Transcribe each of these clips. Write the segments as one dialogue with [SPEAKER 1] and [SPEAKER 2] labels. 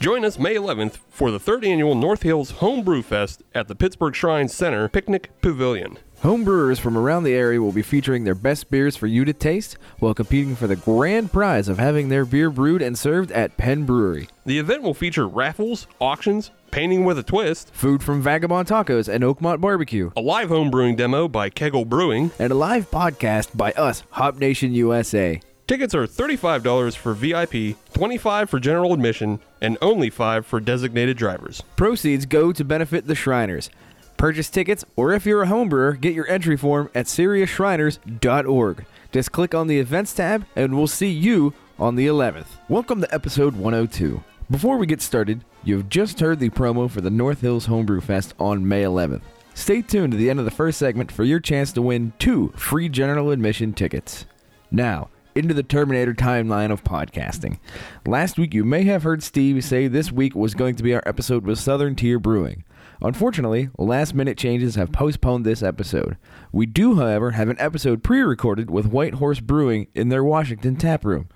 [SPEAKER 1] Join us May 11th for the third annual North Hills Homebrew Fest at the Pittsburgh Shrine Center Picnic Pavilion.
[SPEAKER 2] Home brewers from around the area will be featuring their best beers for you to taste while competing for the grand prize of having their beer brewed and served at Penn Brewery.
[SPEAKER 1] The event will feature raffles, auctions, painting with a twist,
[SPEAKER 2] Food from Vagabond Tacos and Oakmont Barbecue,
[SPEAKER 1] a live homebrewing demo by Kegel Brewing.
[SPEAKER 2] and a live podcast by us, Hop Nation USA.
[SPEAKER 1] Tickets are $35 for VIP, $25 for general admission, and only 5 for designated drivers.
[SPEAKER 2] Proceeds go to benefit the Shriners. Purchase tickets, or if you're a homebrewer, get your entry form at SyriaShriners.org. Just click on the events tab, and we'll see you on the 11th. Welcome to episode 102. Before we get started, you've just heard the promo for the North Hills Homebrew Fest on May 11th. Stay tuned to the end of the first segment for your chance to win two free general admission tickets. Now, into the Terminator timeline of podcasting. Last week, you may have heard Steve say this week was going to be our episode with Southern Tier Brewing. Unfortunately, last minute changes have postponed this episode. We do, however, have an episode pre recorded with White Horse Brewing in their Washington tap room.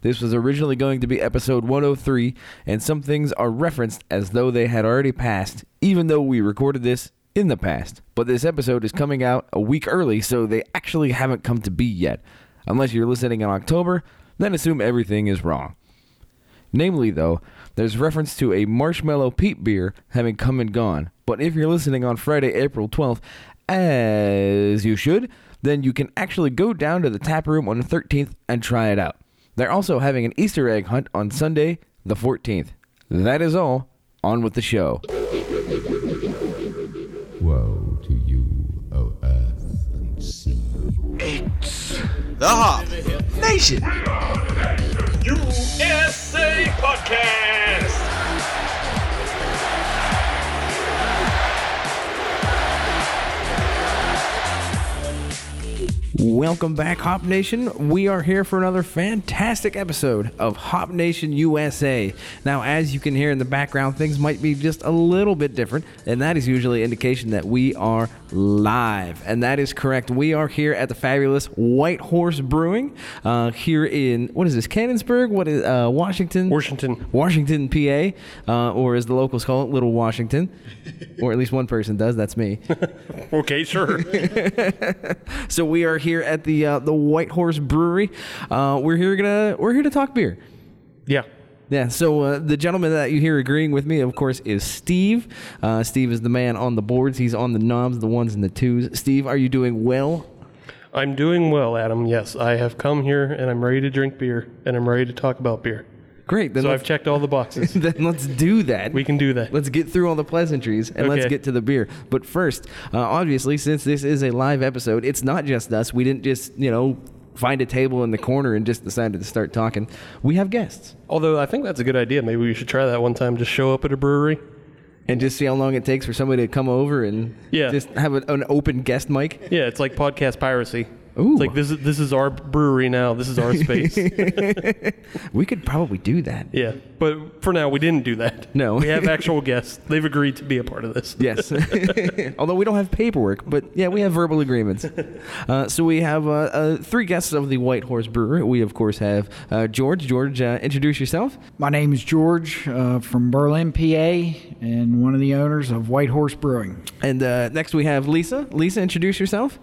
[SPEAKER 2] This was originally going to be episode 103, and some things are referenced as though they had already passed, even though we recorded this in the past. But this episode is coming out a week early, so they actually haven't come to be yet. Unless you're listening in October, then assume everything is wrong. Namely, though, there's reference to a Marshmallow Peep beer having come and gone. But if you're listening on Friday, April 12th, as you should, then you can actually go down to the tap room on the 13th and try it out. They're also having an Easter egg hunt on Sunday, the 14th. That is all. On with the show.
[SPEAKER 3] The Hop Nation.
[SPEAKER 1] USA Podcast!
[SPEAKER 2] Welcome back, Hop Nation. We are here for another fantastic episode of Hop Nation USA. Now, as you can hear in the background, things might be just a little bit different, and that is usually an indication that we are live. And that is correct. We are here at the fabulous White Horse Brewing uh, here in, what is this, Canonsburg? What is, uh, Washington?
[SPEAKER 1] Washington.
[SPEAKER 2] Washington, PA, uh, or as the locals call it, Little Washington. or at least one person does, that's me.
[SPEAKER 1] Okay, sure.
[SPEAKER 2] So we are here at the uh, the White Horse Brewery. Uh, we're here gonna we're here to talk beer.
[SPEAKER 1] yeah.
[SPEAKER 2] Yeah. So uh, the gentleman that you hear agreeing with me, of course, is Steve. Uh, Steve is the man on the boards. He's on the knobs, the ones and the twos. Steve, are you doing well?
[SPEAKER 1] I'm doing well, Adam. Yes, I have come here and I'm ready to drink beer and I'm ready to talk about beer.
[SPEAKER 2] Great. Then
[SPEAKER 1] So I've checked all the boxes.
[SPEAKER 2] then let's do that.
[SPEAKER 1] We can do that.
[SPEAKER 2] Let's get through all the pleasantries and let's get to the beer. But first, uh, obviously, since this is a live episode, it's not just us. We didn't just, you know, find a table in the corner and just decided to start talking. We have guests.
[SPEAKER 1] Although I think that's a good idea. Maybe we should try that one time. Just show up at a brewery.
[SPEAKER 2] and just see how long it takes for somebody to come over and
[SPEAKER 1] Yeah.
[SPEAKER 2] just have a, an open guest mic.
[SPEAKER 1] Yeah, it's like podcast piracy.
[SPEAKER 2] Ooh.
[SPEAKER 1] It's like this is this is our brewery now. This is our space.
[SPEAKER 2] We could probably do that.
[SPEAKER 1] yeah, but for now we didn't do that.
[SPEAKER 2] No.
[SPEAKER 1] we have actual guests. They've agreed to be a part of this.
[SPEAKER 2] Yes. Although we don't have paperwork, but yeah, we have verbal agreements. Uh, so we have uh, uh, three guests of the White Horse Brewery. We, of course, have uh, George. George, uh, introduce yourself.
[SPEAKER 4] My name is George uh, from Berlin, PA, and one of the owners of White Horse Brewing.
[SPEAKER 2] And uh, next we have Lisa. Lisa, introduce yourself.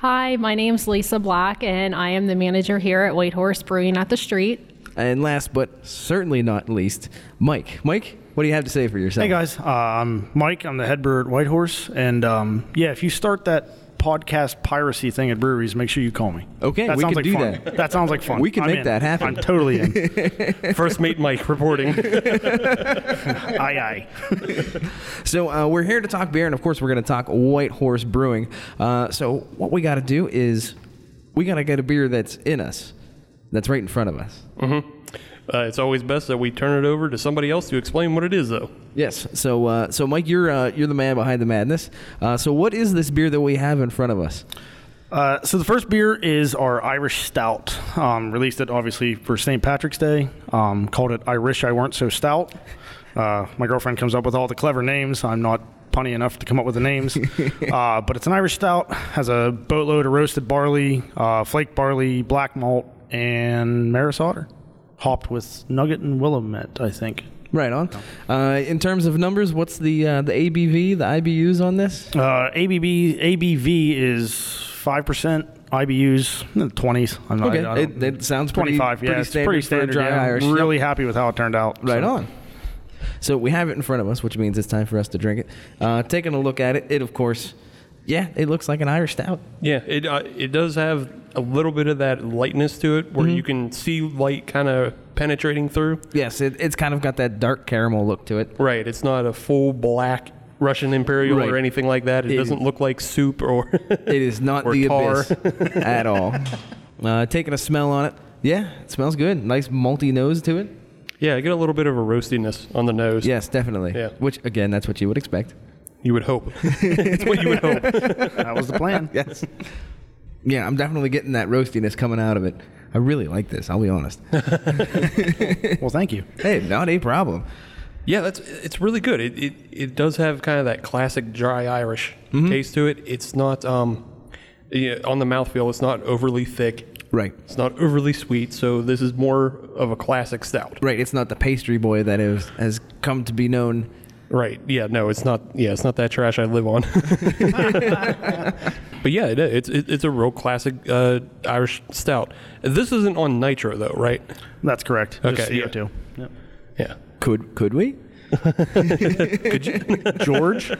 [SPEAKER 5] Hi, my name's Lisa Black, and I am the manager here at White Horse Brewing at the Street.
[SPEAKER 2] And last but certainly not least, Mike. Mike, what do you have to say for yourself?
[SPEAKER 6] Hey guys, uh, I'm Mike. I'm the head brewer at Whitehorse, and um, yeah, if you start that podcast piracy thing at breweries, make sure you call me.
[SPEAKER 2] Okay,
[SPEAKER 6] that
[SPEAKER 2] we
[SPEAKER 6] sounds
[SPEAKER 2] can
[SPEAKER 6] like
[SPEAKER 2] do
[SPEAKER 6] fun.
[SPEAKER 2] that.
[SPEAKER 6] That sounds like fun.
[SPEAKER 2] We can
[SPEAKER 6] I'm
[SPEAKER 2] make
[SPEAKER 6] in.
[SPEAKER 2] that happen.
[SPEAKER 6] I'm totally in.
[SPEAKER 1] First mate Mike reporting.
[SPEAKER 6] aye, aye.
[SPEAKER 2] So uh, we're here to talk beer, and of course, we're going to talk White Horse Brewing. Uh, so what we got to do is we got to get a beer that's in us, that's right in front of us.
[SPEAKER 1] Uh, it's always best that we turn it over to somebody else to explain what it is, though.
[SPEAKER 2] Yes. So uh, so Mike, you're uh, you're the man behind the madness. Uh, so what is this beer that we have in front of us?
[SPEAKER 6] Uh, so the first beer is our Irish Stout. Um, released it obviously for St. Patrick's Day. Um, called it Irish. I Weren't So Stout." Uh, my girlfriend comes up with all the clever names. I'm not punny enough to come up with the names, uh, but it's an Irish Stout. Has a boatload of roasted barley, uh, flake barley, black malt, and maris otter, hopped with nugget and willamette. I think.
[SPEAKER 2] Right on. Uh, in terms of numbers, what's the uh, the ABV, the IBUs on this?
[SPEAKER 6] Uh, ABB ABV is five percent. IBUs twenties. I'm not.
[SPEAKER 2] Okay,
[SPEAKER 6] I don't-
[SPEAKER 2] it, it sounds pretty,
[SPEAKER 6] 25. Yeah,
[SPEAKER 2] pretty
[SPEAKER 6] it's
[SPEAKER 2] standard
[SPEAKER 6] pretty standard.
[SPEAKER 2] dry
[SPEAKER 6] yeah.
[SPEAKER 2] Irish.
[SPEAKER 6] I'm really
[SPEAKER 2] Yep.
[SPEAKER 6] happy with how it turned out.
[SPEAKER 2] Right
[SPEAKER 6] so.
[SPEAKER 2] on. So we have it in front of us, which means it's time for us to drink it. Uh, taking a look at it, it of course, yeah, it looks like an Irish stout.
[SPEAKER 1] Yeah, it uh, it does have a little bit of that lightness to it,
[SPEAKER 2] Mm-hmm.
[SPEAKER 1] where you can see light kind of penetrating through.
[SPEAKER 2] Yes, it, it's kind of got that dark caramel look to it.
[SPEAKER 1] Right, it's not a full black Russian Imperial
[SPEAKER 2] Right.
[SPEAKER 1] or anything like that. It,
[SPEAKER 2] It-
[SPEAKER 1] doesn't look like soup or.
[SPEAKER 2] It is not the
[SPEAKER 1] tar.
[SPEAKER 2] abyss at all. Uh, taking a smell on it, yeah, it smells good. Nice malty nose to it.
[SPEAKER 1] yeah, I get a little bit of a roastiness on the nose.
[SPEAKER 2] Yes, definitely.
[SPEAKER 1] Yeah.
[SPEAKER 2] Which again, that's what you would expect.
[SPEAKER 1] you would hope. it's what you would hope.
[SPEAKER 6] That was the plan.
[SPEAKER 2] Yes. Yeah, I'm definitely getting that roastiness coming out of it. I really like this. I'll be honest.
[SPEAKER 6] well, thank you.
[SPEAKER 2] hey, not a problem.
[SPEAKER 1] Yeah, that's it's really good. It it, it does have kind of that classic dry Irish
[SPEAKER 2] Mm-hmm.
[SPEAKER 1] taste to it. It's not um, yeah, on the mouthfeel. It's not overly thick.
[SPEAKER 2] Right.
[SPEAKER 1] It's not overly sweet. So this is more of a classic stout.
[SPEAKER 2] Right. It's not the pastry boy that is, has come to be known.
[SPEAKER 1] Right. Yeah. No, it's not. Yeah, it's not that trash I live on. but yeah, it, it's it, it's a real classic uh, Irish stout. This isn't on nitro though, right?
[SPEAKER 6] That's correct.
[SPEAKER 1] Okay,
[SPEAKER 6] Just
[SPEAKER 1] yeah.
[SPEAKER 6] CO2. Yep.
[SPEAKER 1] Yeah.
[SPEAKER 2] Could could we?
[SPEAKER 6] George.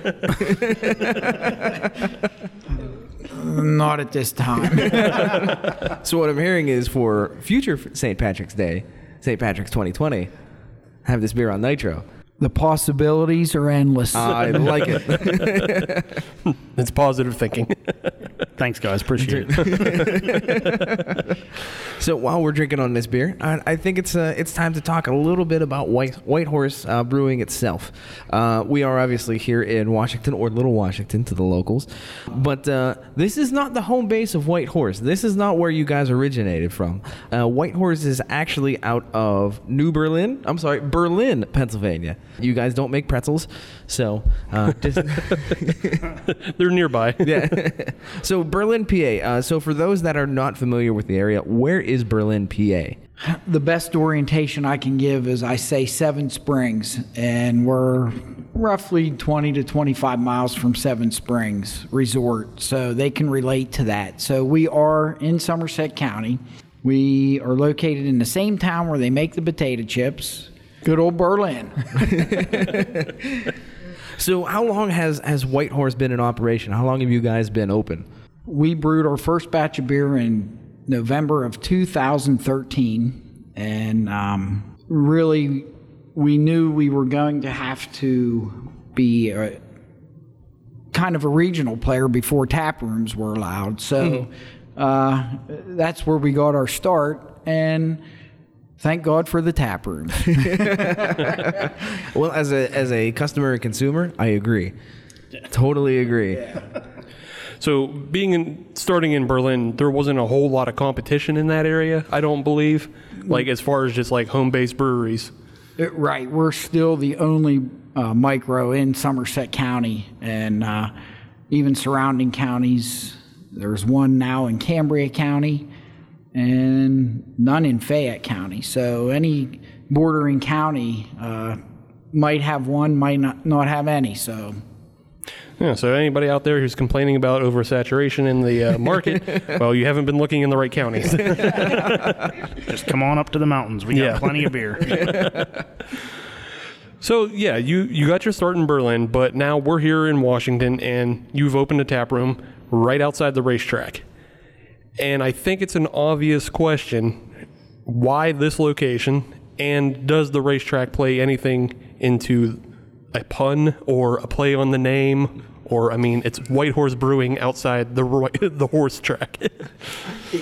[SPEAKER 4] Not at this time.
[SPEAKER 2] So what I'm hearing is for future St. Patrick's Day, St. Patrick's 2020, have this beer on nitro.
[SPEAKER 4] The possibilities are endless.
[SPEAKER 2] I like it.
[SPEAKER 1] It's positive thinking.
[SPEAKER 6] Thanks, guys. Appreciate it.
[SPEAKER 2] So while we're drinking on this beer, I, I think it's uh, it's time to talk a little bit about White White Horse uh, Brewing itself. Uh, we are obviously here in Washington or Little Washington to the locals, but uh, this is not the home base of White Horse. This is not where you guys originated from. Uh, White Horse is actually out of New Berlin. I'm sorry, Berlin, Pennsylvania. You guys don't make pretzels, so uh, just
[SPEAKER 1] They're nearby.
[SPEAKER 2] yeah. so Berlin, PA. Uh, so for those that are not familiar with the area, where is Berlin, PA?
[SPEAKER 4] the best orientation I can give is I say Seven Springs, and we're roughly 20 to 25 miles from Seven Springs Resort, so they can relate to that. So we are in Somerset County. We are located in the same town where they make the potato chips. Good old Berlin.
[SPEAKER 2] So how long has has White Horse been in operation? How long have you guys been open?
[SPEAKER 4] We brewed our first batch of beer in November of 2013, and um, really, we knew we were going to have to be a, kind of a regional player before tap rooms were allowed. So uh, that's where we got our start, and thank God for the tap room.
[SPEAKER 2] Well, as a as a customer and consumer, I agree. Totally agree.
[SPEAKER 1] So being in starting in Berlin, there wasn't a whole lot of competition in that area. I don't believe, like as far as just like home based breweries.
[SPEAKER 4] Uh, Right. We're still the only uh, micro in Somerset County and uh, even surrounding counties. There's one now in Cambria County and none in Fayette County. So any bordering county uh, might have one, might not, not have any. So
[SPEAKER 1] Yeah. So anybody out there who's complaining about oversaturation in the uh, market, well, you haven't been looking in the right counties.
[SPEAKER 6] Just come on up to the mountains. We got
[SPEAKER 1] Yeah.
[SPEAKER 6] plenty of beer.
[SPEAKER 1] So yeah, you you got your start in Berlin, but now we're here in Washington, and you've opened a tap room right outside the racetrack. And I think it's an obvious question: why this location? And does the racetrack play anything into a pun or a play on the name? Or I mean, it's White Horse Brewing outside the the horse track.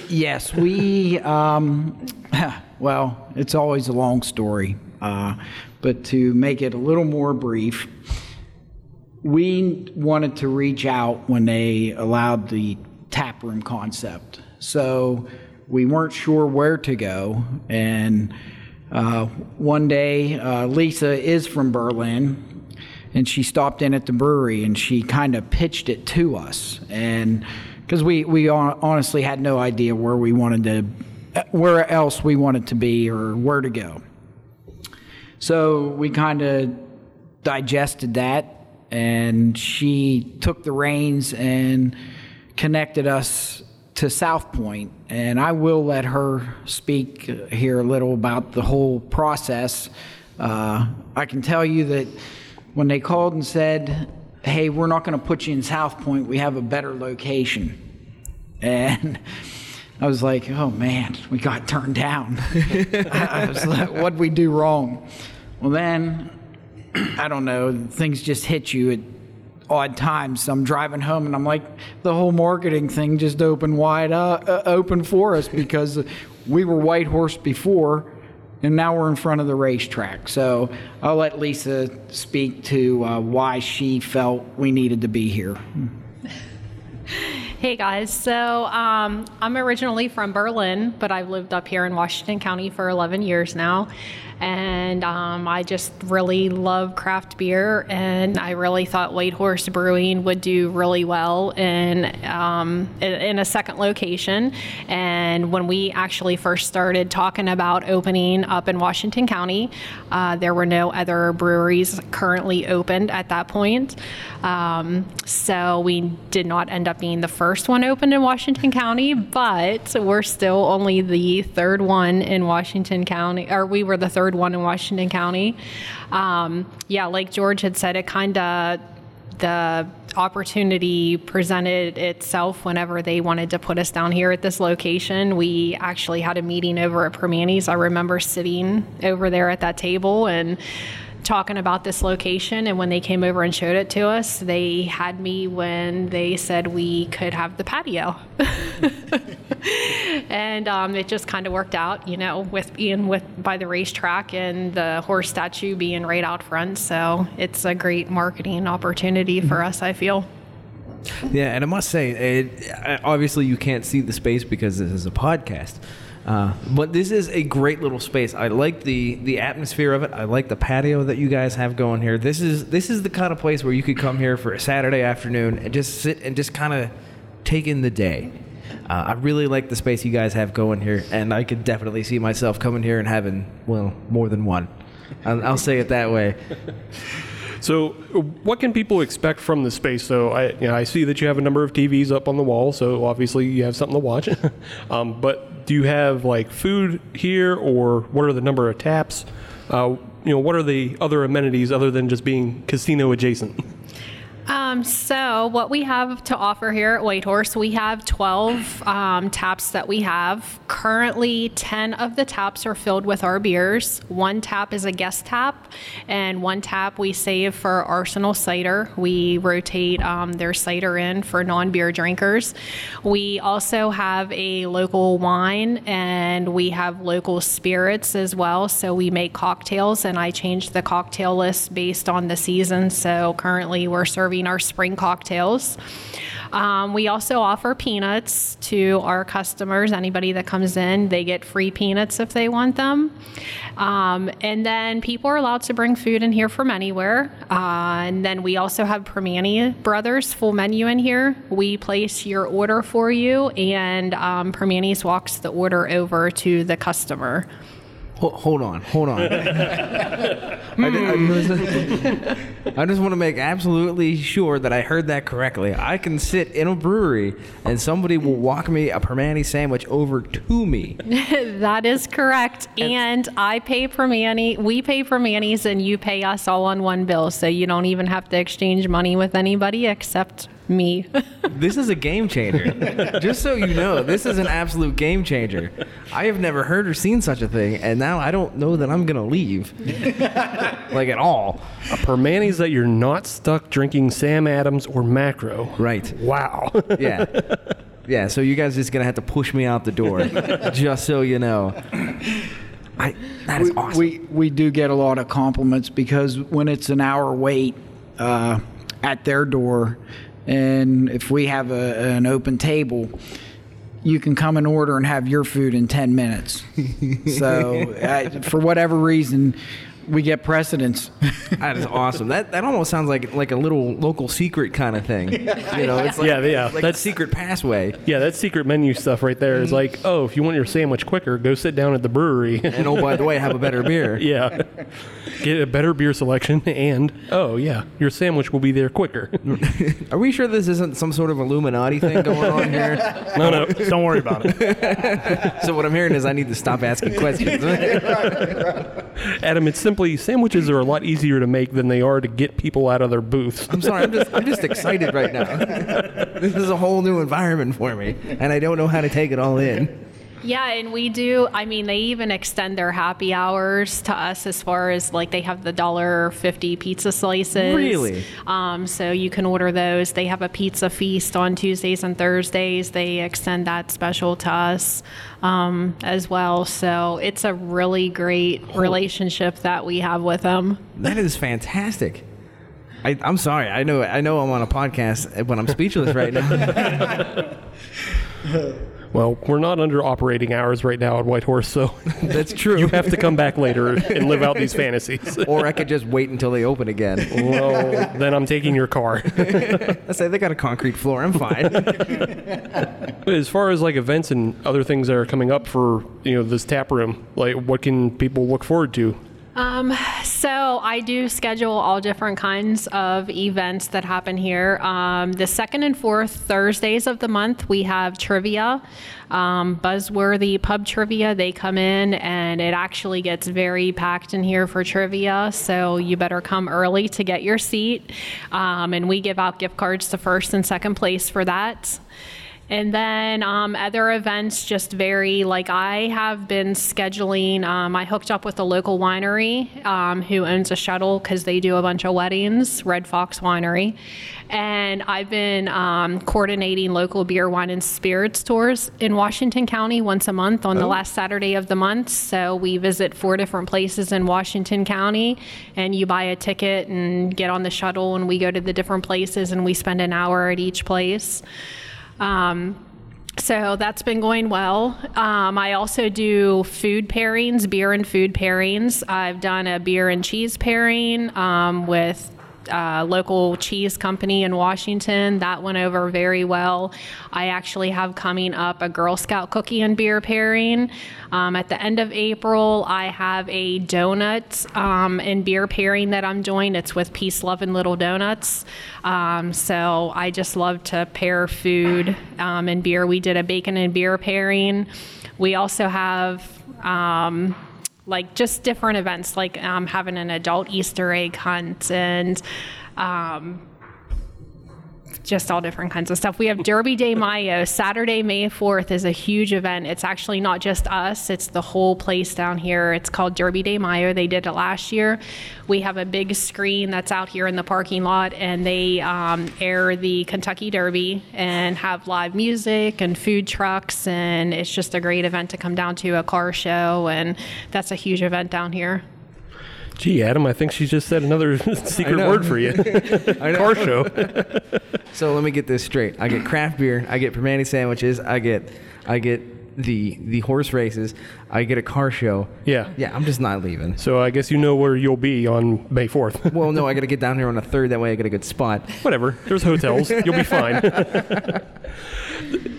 [SPEAKER 4] Yes, we. Um, well, it's always a long story, uh, but to make it a little more brief, we wanted to reach out when they allowed the tap room concept. So we weren't sure where to go, and uh, one day uh, Lisa is from Berlin, and she stopped in at the brewery and she kind of pitched it to us. And because we we honestly had no idea where we wanted to where else we wanted to be or where to go. So we kind of digested that, and she took the reins and connected us to South And I will let her speak here a little about the whole process. Uh, I can tell you that when they called and said, hey, we're not going to put you in Southpointe, we have a better location. And I was like, oh man, we got turned down. I was like, what'd we do wrong? Well, then, I don't know, things just hit you at odd times. I'm driving home and I'm like, the whole marketing thing just opened wide up, uh, open for us because we were White Horse before and now we're in front of the racetrack. So I'll let Lisa speak to uh, why she felt we needed to be here.
[SPEAKER 5] Hey guys, so um, I'm originally from Berlin, but I've lived up here in Washington County for 11 years now. And um, I just really love craft beer, and I really thought White Horse Brewing would do really well in, um, in, a second location. And when we actually first started talking about opening up in Washington County, uh, there were no other breweries currently opened at that point. Um, so we did not end up being the first one opened in Washington County, but we're still only the third one in Washington County, or we were the third one in Washington County. Um, yeah, like George had said, it kind of the opportunity presented itself whenever they wanted to put us down here at this location. We actually had a meeting over at Primantis. I remember sitting over there at that table and talking about this location. And when they came over and showed it to us, they had me when they said we could have the patio. and um, it just kind of worked out, you know, with being with by the racetrack and the horse statue being right out front. So it's a great marketing opportunity for us, I feel.
[SPEAKER 2] Yeah, and I must say, it, obviously you can't see the space because this is a podcast. Uh, but this is a great little space. I like the the atmosphere of it. I like the patio that you guys have going here. This is this is the kind of place where you could come here for a Saturday afternoon and just sit and just kind of take in the day. Uh, I really like the space you guys have going here, and I could definitely see myself coming here and having well more than one. I'll, I'll say it that way.
[SPEAKER 1] So, what can people expect from the space? So, I, you know, I see that you have a number of TVs up on the wall, so obviously you have something to watch. um, but do you have like food here, or what are the number of taps? Uh, you know, what are the other amenities other than just being casino adjacent?
[SPEAKER 5] Um, so, what we have to offer here at Whitehorse, we have 12 um, taps that we have. Currently, 10 of the taps are filled with our beers. One tap is a guest tap, and one tap we save for Arsenal Cider. We rotate um, their cider in for non beer drinkers. We also have a local wine and we have local spirits as well. So, we make cocktails, and I change the cocktail list based on the season. So, currently, we're serving our spring cocktails. Um, we also offer peanuts to our customers. Anybody that comes in, they get free peanuts if they want them. Um, and then people are allowed to bring food in here from anywhere. Uh, and then we also have Primanti Brothers full menu in here. We place your order for you, and um, Primanti's walks the order over to the customer.
[SPEAKER 2] Ho- hold on, hold on. I, I just, I just want to make absolutely sure that I heard that correctly. I can sit in a brewery and somebody will walk me a Primanti sandwich over to me.
[SPEAKER 5] that is correct. And I pay Primanti, we pay for Primanti's, and you pay us all on one bill. So you don't even have to exchange money with anybody except me.
[SPEAKER 2] This is a game changer. Just so you know, this is an absolute game changer. I have never heard or seen such a thing, and now I don't know that I'm gonna leave, like at all.
[SPEAKER 1] A Primantis that you're not stuck drinking Sam Adams or Macro.
[SPEAKER 2] Right.
[SPEAKER 1] Wow.
[SPEAKER 2] Yeah. Yeah, so you guys are just gonna have to push me out the door, just so you know. I that is
[SPEAKER 4] we,
[SPEAKER 2] awesome.
[SPEAKER 4] we we do get a lot of compliments because when it's an hour wait uh, at their door, and if we have a, an open table, you can come and order and have your food in ten minutes. so uh, for whatever reason, we get precedence.
[SPEAKER 2] That is awesome. That that almost sounds like like a little local secret kind of thing. You know, it's like,
[SPEAKER 1] Yeah, yeah,
[SPEAKER 2] like
[SPEAKER 1] that's-
[SPEAKER 2] secret passway.
[SPEAKER 1] Yeah, that secret menu stuff right there is mm-hmm. like, oh, if you want your sandwich quicker, go sit down at the brewery.
[SPEAKER 2] And oh, by the way, have a better beer.
[SPEAKER 1] yeah. Get a better beer selection and oh yeah, your sandwich will be there quicker.
[SPEAKER 2] Are we sure this isn't some sort of Illuminati thing going on here?
[SPEAKER 1] no, no.
[SPEAKER 6] Don't worry about it.
[SPEAKER 2] So what I'm hearing is I need to stop asking questions.
[SPEAKER 1] Adam, it's simply sandwiches are a lot easier to make than they are to get people out of their booths.
[SPEAKER 2] I'm sorry. I'm just I'm just excited right now. this is a whole new environment for me, and I don't know how to take it all in.
[SPEAKER 5] Yeah, and we do. I mean, they even extend their happy hours to us as far as like they have the dollar fifty pizza slices.
[SPEAKER 2] Really?
[SPEAKER 5] Um, so you can order those. They have a pizza feast on Tuesdays and Thursdays. They extend that special to us um, as well. So it's a really great relationship that we have with them.
[SPEAKER 2] That is fantastic. I, I'm sorry. I know. I know. I'm on a podcast, but I'm speechless right now.
[SPEAKER 1] Well, we're not under operating hours right now at Whitehorse, so
[SPEAKER 2] That's true.
[SPEAKER 1] you have to come back later and live out these fantasies.
[SPEAKER 2] or I could just wait until they open again.
[SPEAKER 1] well, then I'm taking your car.
[SPEAKER 2] I say they got a concrete floor. I'm fine.
[SPEAKER 1] As far as like events and other things that are coming up for you know this tap room, like what can people look forward to?
[SPEAKER 5] Um, so I do schedule all different kinds of events that happen here. Um, the second and fourth Thursdays of the month, we have trivia, um, buzzworthy pub trivia. They come in and it actually gets very packed in here for trivia. So you better come early to get your seat. Um, and we give out gift cards to first and second place for that. And then um, other events just vary. Like I have been scheduling, um, I hooked up with a local winery um, who owns a shuttle because they do a bunch of weddings, Red Fox Winery. And I've been um, coordinating local beer, wine, and spirits tours in Washington County once a month on the last Saturday of the month. So we visit four different places in Washington County, and you buy a ticket and get on the shuttle, and we go to the different places, and we spend an hour at each place. Um, so that's been going well. Um, I also do food pairings, beer and food pairings. I've done a beer and cheese pairing um, with a local cheese company in Washington. That went over very well. I actually have coming up a Girl Scout cookie and beer pairing. Um, at the end of April, I have a donut um, and beer pairing that I'm doing. It's with Peace, Love, and Little Donuts. Um, so I just love to pair food um, and beer. We did a bacon and beer pairing. We also have um, like just different events, like um, having an adult Easter egg hunt and um, just all different kinds of stuff. We have Derby Day Mayo. Saturday, May 4th is a huge event. It's actually not just us, it's the whole place down here. It's called Derby Day Mayo. They did it last year. We have a big screen that's out here in the parking lot, and they um, air the Kentucky Derby and have live music and food trucks. And it's just a great event to come down to a car show, and that's a huge event down here.
[SPEAKER 1] Gee, Adam, I think she just said another secret word for you. Car show.
[SPEAKER 2] So let me get this straight. I get craft beer. I get Primanti sandwiches. I get I get the the horse races. I get a car show.
[SPEAKER 1] Yeah.
[SPEAKER 2] Yeah. I'm just not leaving.
[SPEAKER 1] So I guess you know where you'll be on May 4th.
[SPEAKER 2] Well, no, I got to get down here on the third. That way, I get a good spot.
[SPEAKER 1] Whatever. There's hotels. You'll be fine.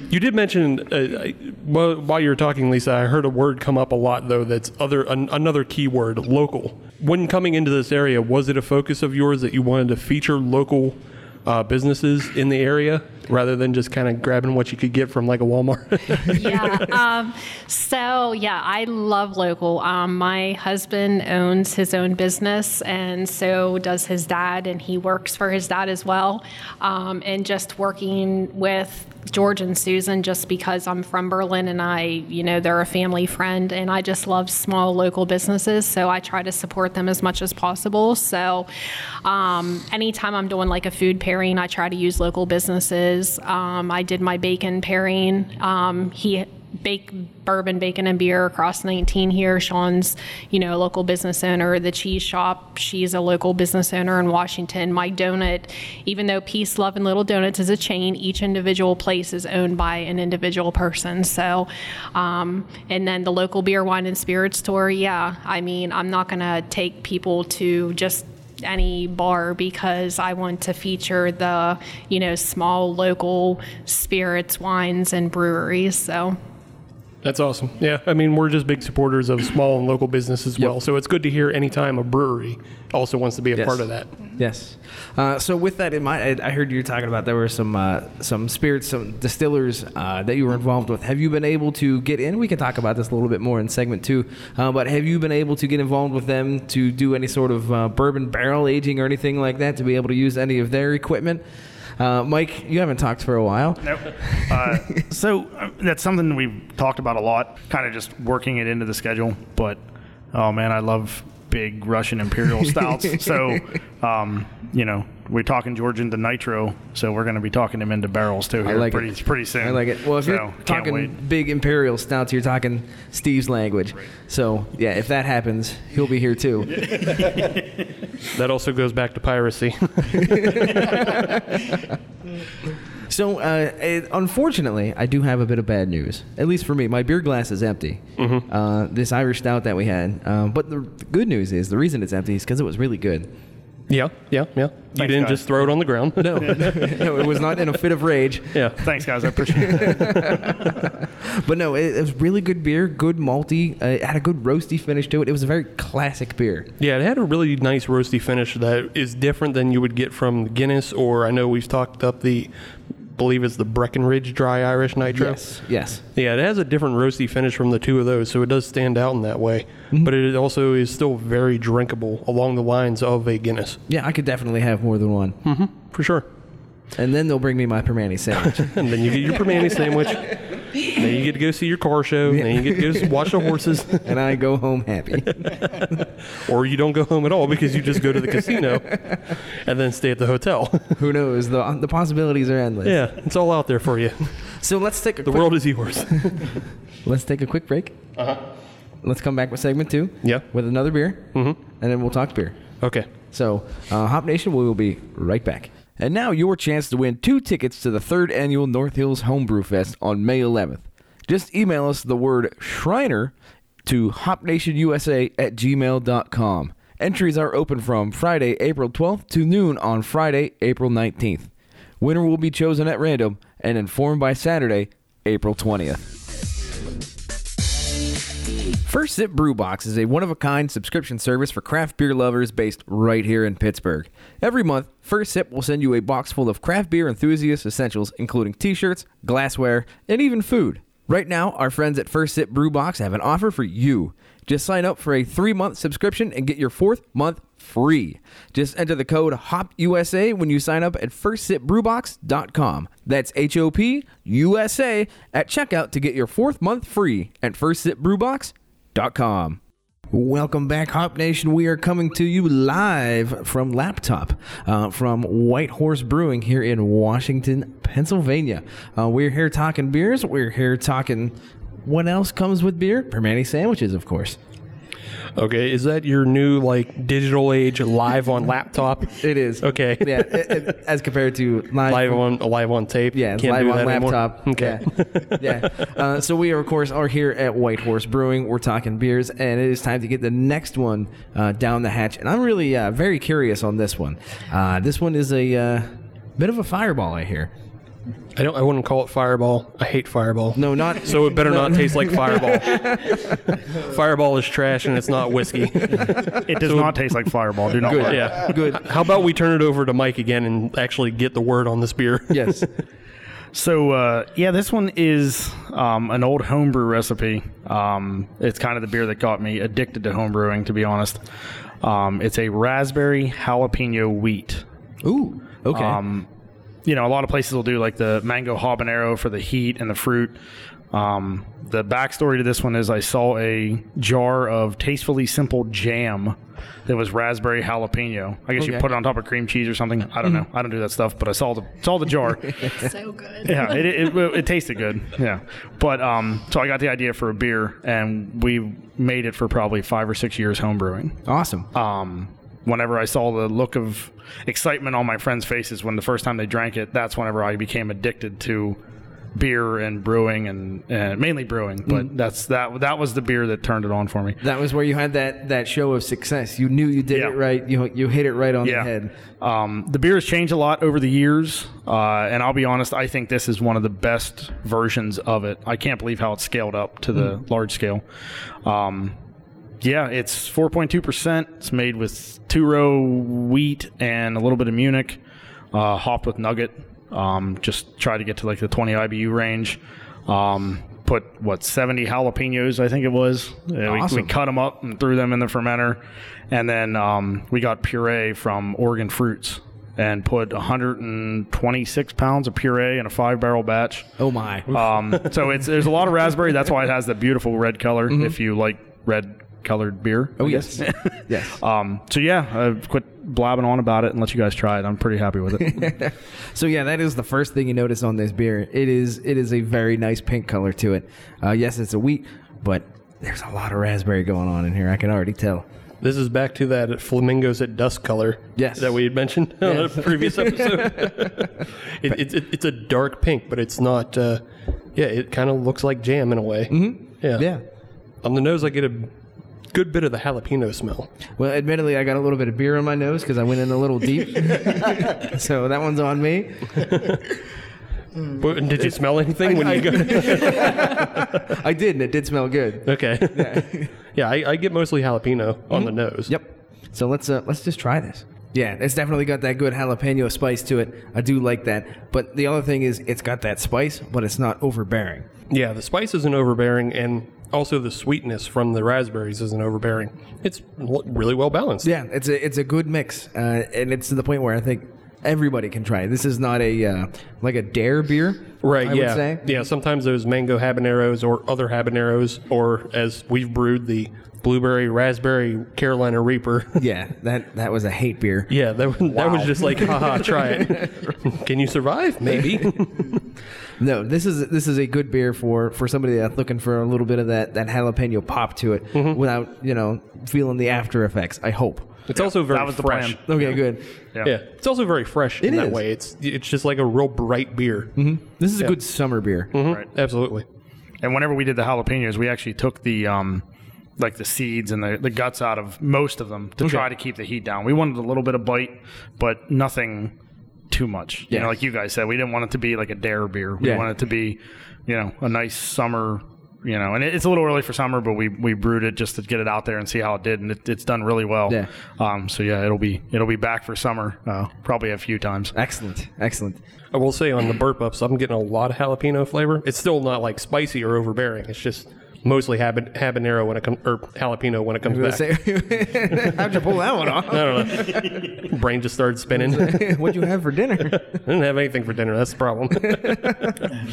[SPEAKER 1] you did mention uh, I- while, while you were talking, Lisa. I heard a word come up a lot though. That's other an, another key word, local. When coming into this area, was it a focus of yours that you wanted to feature local uh, businesses in the area rather than just kind of grabbing what you could get from like a Walmart?
[SPEAKER 5] yeah. Um, so yeah, I love local. Um, my husband owns his own business, and so does his dad, and he works for his dad as well. Um, and just working with George and Susan, just because I'm from Berlin and I, you know, they're a family friend, and I just love small local businesses, so I try to support them as much as possible. So um, anytime I'm doing like a food pairing, I try to use local businesses. Um, I did my bacon pairing. Um, he bake bourbon, bacon, and beer across 19 here. Sean's, you know, a local business owner. The cheese shop, she's a local business owner in Washington. My donut, even though Peace, Love, and Little Donuts is a chain, each individual place is owned by an individual person. So, um, and then the local beer, wine, and spirit store, yeah. I mean, I'm not to take people to just any bar because I want to feature the, you know, small local spirits, wines, and breweries. So,
[SPEAKER 1] That's awesome. Yeah, I mean, we're just big supporters of small and local business as well. So it's good to hear anytime a brewery also wants to be a
[SPEAKER 2] Yes.
[SPEAKER 1] part of that.
[SPEAKER 2] Yes. Uh, so with that in mind, I, I heard you talking about there were some uh, some spirits, some distillers uh, that you were involved with. Have you been able to get in? We can talk about this a little bit more in segment two. Uh, but have you been able to get involved with them to do any sort of uh, bourbon barrel aging or anything like that to be able to use any of their equipment? Uh, Mike, you haven't talked for a while.
[SPEAKER 6] Nope. Uh, so uh, that's something we've talked about a lot, kind of just working it into the schedule. But oh man, I love big Russian Imperial stouts. so, um, you know, we're talking Georgian to nitro, so we're going to be talking him into barrels too
[SPEAKER 2] I like
[SPEAKER 6] pretty
[SPEAKER 2] it.
[SPEAKER 6] pretty soon.
[SPEAKER 2] I like it. Well, if
[SPEAKER 6] So,
[SPEAKER 2] you're talking big imperial stouts, you're talking Steve's language. So yeah, if that happens, he'll be here too.
[SPEAKER 1] That also goes back to piracy.
[SPEAKER 2] So, uh, it, unfortunately, I do have a bit of bad news. At least for me, my beer glass is empty.
[SPEAKER 1] Mm-hmm.
[SPEAKER 2] Uh, this Irish stout that we had. Um, but the, the good news is the reason it's empty is because it was really good.
[SPEAKER 1] Yeah, yeah, yeah. You didn't
[SPEAKER 6] guys.
[SPEAKER 1] just throw it on the ground.
[SPEAKER 2] No, no, it was not in a fit of rage.
[SPEAKER 1] Yeah.
[SPEAKER 6] Thanks, guys. I appreciate it.
[SPEAKER 2] But no, it, it was really good beer, good malty. Uh, it had a good roasty finish to it. It was a very classic beer.
[SPEAKER 1] Yeah, it had a really nice roasty finish that is different than you would get from Guinness, or I know we've talked up the, believe it's the Breckenridge Dry Irish Nitro.
[SPEAKER 2] Yes, yes.
[SPEAKER 1] Yeah, it has a different roasty finish from the two of those, so it does stand out in that way.
[SPEAKER 2] Mm-hmm.
[SPEAKER 1] But it also is still very drinkable along the lines of a Guinness,
[SPEAKER 2] Yeah, I could definitely have more than one.
[SPEAKER 1] for sure.
[SPEAKER 2] And then they'll bring me my Primanti sandwich.
[SPEAKER 1] And then you get your Primanti sandwich. Then you get to go see your car show. Then you get to go watch the horses.
[SPEAKER 2] and I go home happy.
[SPEAKER 1] Or you don't go home at all because you just go to the casino and then stay at the hotel.
[SPEAKER 2] Who knows? The, the possibilities are endless.
[SPEAKER 1] yeah, it's all out there for you.
[SPEAKER 2] So let's take a
[SPEAKER 1] The
[SPEAKER 2] quick,
[SPEAKER 1] world is yours.
[SPEAKER 2] let's take a quick break. Uh-huh. Let's come back with segment two.
[SPEAKER 1] Yeah.
[SPEAKER 2] With another beer. Mm-hmm. And then we'll talk beer.
[SPEAKER 1] Okay.
[SPEAKER 2] So, uh, Hop Nation, we will be right back. And now your chance to win two tickets to the third annual North Hills Homebrew Fest on May 11th. Just email us the word Shriner to hopnationusa at gmail.com. Entries are open from Friday, April 12th to noon on Friday, April 19th. Winner will be chosen at random and informed by Saturday, April 20th. First Sip Brew Box is a one of a kind subscription service for craft beer lovers based right here in Pittsburgh. Every month, First Sip will send you a box full of craft beer enthusiast essentials, including t shirts, glassware, and even food. Right now, our friends at First Sip Brew Box have an offer for you. Just sign up for a three month subscription and get your fourth month free. Just enter the code HOPUSA when you sign up at firstsipbrewbox.com. That's H O P U S A at checkout to get your fourth month free at Welcome back, Hop Nation. We are coming to you live from Laptop uh, from White Horse Brewing here in Washington, Pennsylvania. Uh, we're here talking beers. We're here talking what else comes with beer? Primanti sandwiches, of course.
[SPEAKER 1] Okay. Is that your new, like, digital age live on laptop?
[SPEAKER 2] It is.
[SPEAKER 1] Okay.
[SPEAKER 2] Yeah, it- it- as compared to live,
[SPEAKER 1] live on live on tape.
[SPEAKER 2] Yeah,
[SPEAKER 1] Can't
[SPEAKER 2] live on
[SPEAKER 1] that anymore?
[SPEAKER 2] laptop.
[SPEAKER 1] Okay.
[SPEAKER 2] Yeah. yeah. Uh, so we, are, of course, are here at White Horse Brewing. We're talking beers, and it is time to get the next one uh, down the hatch. And I'm really uh, very curious on this one. Uh, this one is a uh, bit of a fireball, I hear.
[SPEAKER 1] I don't. I wouldn't call it Fireball. I hate Fireball.
[SPEAKER 2] No, not
[SPEAKER 1] So it better not taste like Fireball. Fireball is trash and it's not whiskey.
[SPEAKER 6] It does not taste like Fireball. Do not worry.
[SPEAKER 1] Yeah.
[SPEAKER 2] good.
[SPEAKER 1] How about we turn it over to Mike again and actually get the word on this beer?
[SPEAKER 2] Yes.
[SPEAKER 6] So uh, yeah, this one is um, an old homebrew recipe. Um, it's kind of the beer that got me addicted to homebrewing, to be honest. Um, it's a raspberry jalapeno wheat.
[SPEAKER 2] Ooh. Okay.
[SPEAKER 6] Um, you know, a lot of places will do like the mango habanero for the heat and the fruit. Um, the backstory to this one is I saw a jar of tastefully simple jam that was raspberry jalapeno. I guess you put it on top of cream cheese or something. I don't know. I don't do that stuff, but I saw the saw the jar.
[SPEAKER 5] so good.
[SPEAKER 6] yeah, it, it, it, it tasted good. Yeah, but um, so I got the idea for a beer, and we made it for probably five or six years home brewing.
[SPEAKER 2] Awesome.
[SPEAKER 6] Um, whenever I saw the look of excitement on my friends' faces when the first time they drank it, that's whenever I became addicted to beer and brewing and, and mainly brewing. But that's that that was the beer that turned it on for me.
[SPEAKER 2] That was where you had that, that show of success. You knew you did
[SPEAKER 6] Yeah.
[SPEAKER 2] it right. You you hit it right on
[SPEAKER 6] Yeah.
[SPEAKER 2] the head.
[SPEAKER 6] Um, the beer has changed a lot over the years, uh, and I'll be honest, I think this is one of the best versions of it. I can't believe how it's scaled up to the large scale. Um, yeah, it's 4.2%. It's made with two row wheat and a little bit of Munich, uh, hopped with nugget. Um, just try to get to like the 20 IBU range. Um, put what 70 jalapenos, I think it was. Yeah, we- we, cut them up and threw them in the fermenter, and then um, we got puree from Oregon Fruits and put 126 pounds of puree in a five barrel batch.
[SPEAKER 2] Oh my.
[SPEAKER 6] Um, so it's there's a lot of raspberry. That's why it has the beautiful red color. If you like red colored beer.
[SPEAKER 2] Oh yes. yes.
[SPEAKER 6] Um, so yeah, I quit blabbing on about it and let you guys try it. I'm pretty happy with it.
[SPEAKER 2] So yeah, that is the first thing you notice on this beer. It is it is a very nice pink color to it. Uh, yes, it's a wheat, but there's a lot of raspberry going on in here. I can already tell.
[SPEAKER 1] This is back to that flamingos at dusk color.
[SPEAKER 2] Yes.
[SPEAKER 1] That we had mentioned on a previous episode. it, it, it, it's a dark pink, but it's not. Uh, yeah, it kind of looks like jam in a way. Mm-hmm. Yeah.
[SPEAKER 2] Yeah.
[SPEAKER 1] On the nose, I get a good bit of the jalapeno smell.
[SPEAKER 2] Well, admittedly, I got a little bit of beer on my nose because I went in a little deep. so that one's on me.
[SPEAKER 1] But did you smell anything when you got?
[SPEAKER 2] I did, and it did smell good.
[SPEAKER 1] Okay. Yeah, I, I get mostly jalapeno on the nose.
[SPEAKER 2] Yep. So let's uh, let's just try this. Yeah, it's definitely got that good jalapeno spice to it. I do like that. But the other thing is, it's got that spice, but it's not overbearing.
[SPEAKER 1] Yeah, the spice isn't overbearing, and also the sweetness from the raspberries isn't overbearing. It's really well balanced.
[SPEAKER 2] Yeah, it's a it's a good mix, uh, and it's to the point where I think everybody can try it. This is not a uh, like a dare beer,
[SPEAKER 1] Right,
[SPEAKER 2] I
[SPEAKER 1] yeah.
[SPEAKER 2] would say.
[SPEAKER 1] Yeah, sometimes those mango habaneros or other habaneros, or as we've brewed, the blueberry, raspberry, Carolina Reaper.
[SPEAKER 2] Yeah, that that was a hate beer.
[SPEAKER 1] yeah, that, was- that was just like, haha, try it. Can you survive? Maybe.
[SPEAKER 2] No, this is this is a good beer for for somebody that's looking for a little bit of that that jalapeno pop to it
[SPEAKER 1] Mm-hmm.
[SPEAKER 2] without you know feeling the after effects. I hope.
[SPEAKER 1] It's also very
[SPEAKER 6] that was the
[SPEAKER 1] fresh.
[SPEAKER 6] plan.
[SPEAKER 2] Okay, good.
[SPEAKER 6] Yeah.
[SPEAKER 1] Yeah, it's also very fresh in
[SPEAKER 2] It
[SPEAKER 1] that
[SPEAKER 2] is.
[SPEAKER 1] way. It's it's just like a real bright beer.
[SPEAKER 2] This is a good summer beer.
[SPEAKER 1] Mhm,
[SPEAKER 6] Right.
[SPEAKER 1] Absolutely.
[SPEAKER 6] And whenever we did the jalapenos, we actually took the um, like the seeds and the, the guts out of most of them to try to keep the heat down. We wanted a little bit of bite, but nothing too much. You
[SPEAKER 2] Yeah.
[SPEAKER 6] know, like you guys said, we didn't want it to be like a dare beer. We
[SPEAKER 2] Yeah.
[SPEAKER 6] wanted it to be, you know, a nice summer. You know, and it's a little early for summer, but we, we brewed it just to get it out there and see how it did, and it, it's done really well.
[SPEAKER 2] Yeah.
[SPEAKER 6] Um. So yeah, it'll be it'll be back for summer, uh, probably a few times.
[SPEAKER 2] Excellent, excellent.
[SPEAKER 1] I will say on the burp ups, I'm getting a lot of jalapeno flavor. It's still not like spicy or overbearing. It's just mostly haban- habanero when it comes or jalapeno when it comes back.
[SPEAKER 2] gonna say, how'd you pull that one off?
[SPEAKER 1] I don't know. Brain just started spinning.
[SPEAKER 2] What'd you have for dinner?
[SPEAKER 1] I didn't have anything for dinner. That's the problem.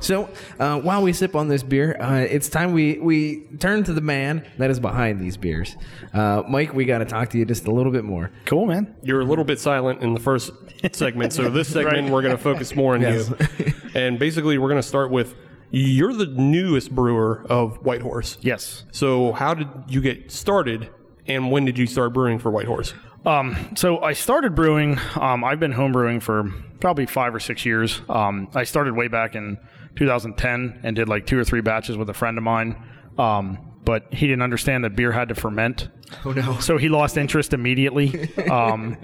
[SPEAKER 2] So uh, while we sip on this beer, uh, it's time we, we turn to the man that is behind these beers. Uh, Mike, we got to talk to you just a little bit more.
[SPEAKER 6] Cool, man.
[SPEAKER 1] You're a little bit silent in the first segment, so this segment we're going to focus more on
[SPEAKER 2] Yes.
[SPEAKER 1] you. And basically, we're going to start with you're the newest brewer of White Horse.
[SPEAKER 6] Yes.
[SPEAKER 1] So how did you get started, and when did you start brewing for Whitehorse?
[SPEAKER 6] Um, so I started brewing. Um, I've been home brewing for probably five or six years. Um, I started way back in 2010 and did like two or three batches with a friend of mine. Um, but he didn't understand that beer had to ferment.
[SPEAKER 2] Oh no!
[SPEAKER 6] So he lost interest immediately. Um,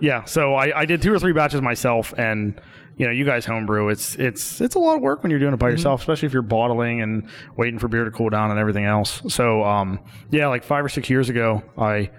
[SPEAKER 6] yeah, so I, I did two or three batches myself, and you know, you guys homebrew. It's it's it's a lot of work when you're doing it by yourself, especially if you're bottling and waiting for beer to cool down and everything else. So um, yeah, like five or six years ago, I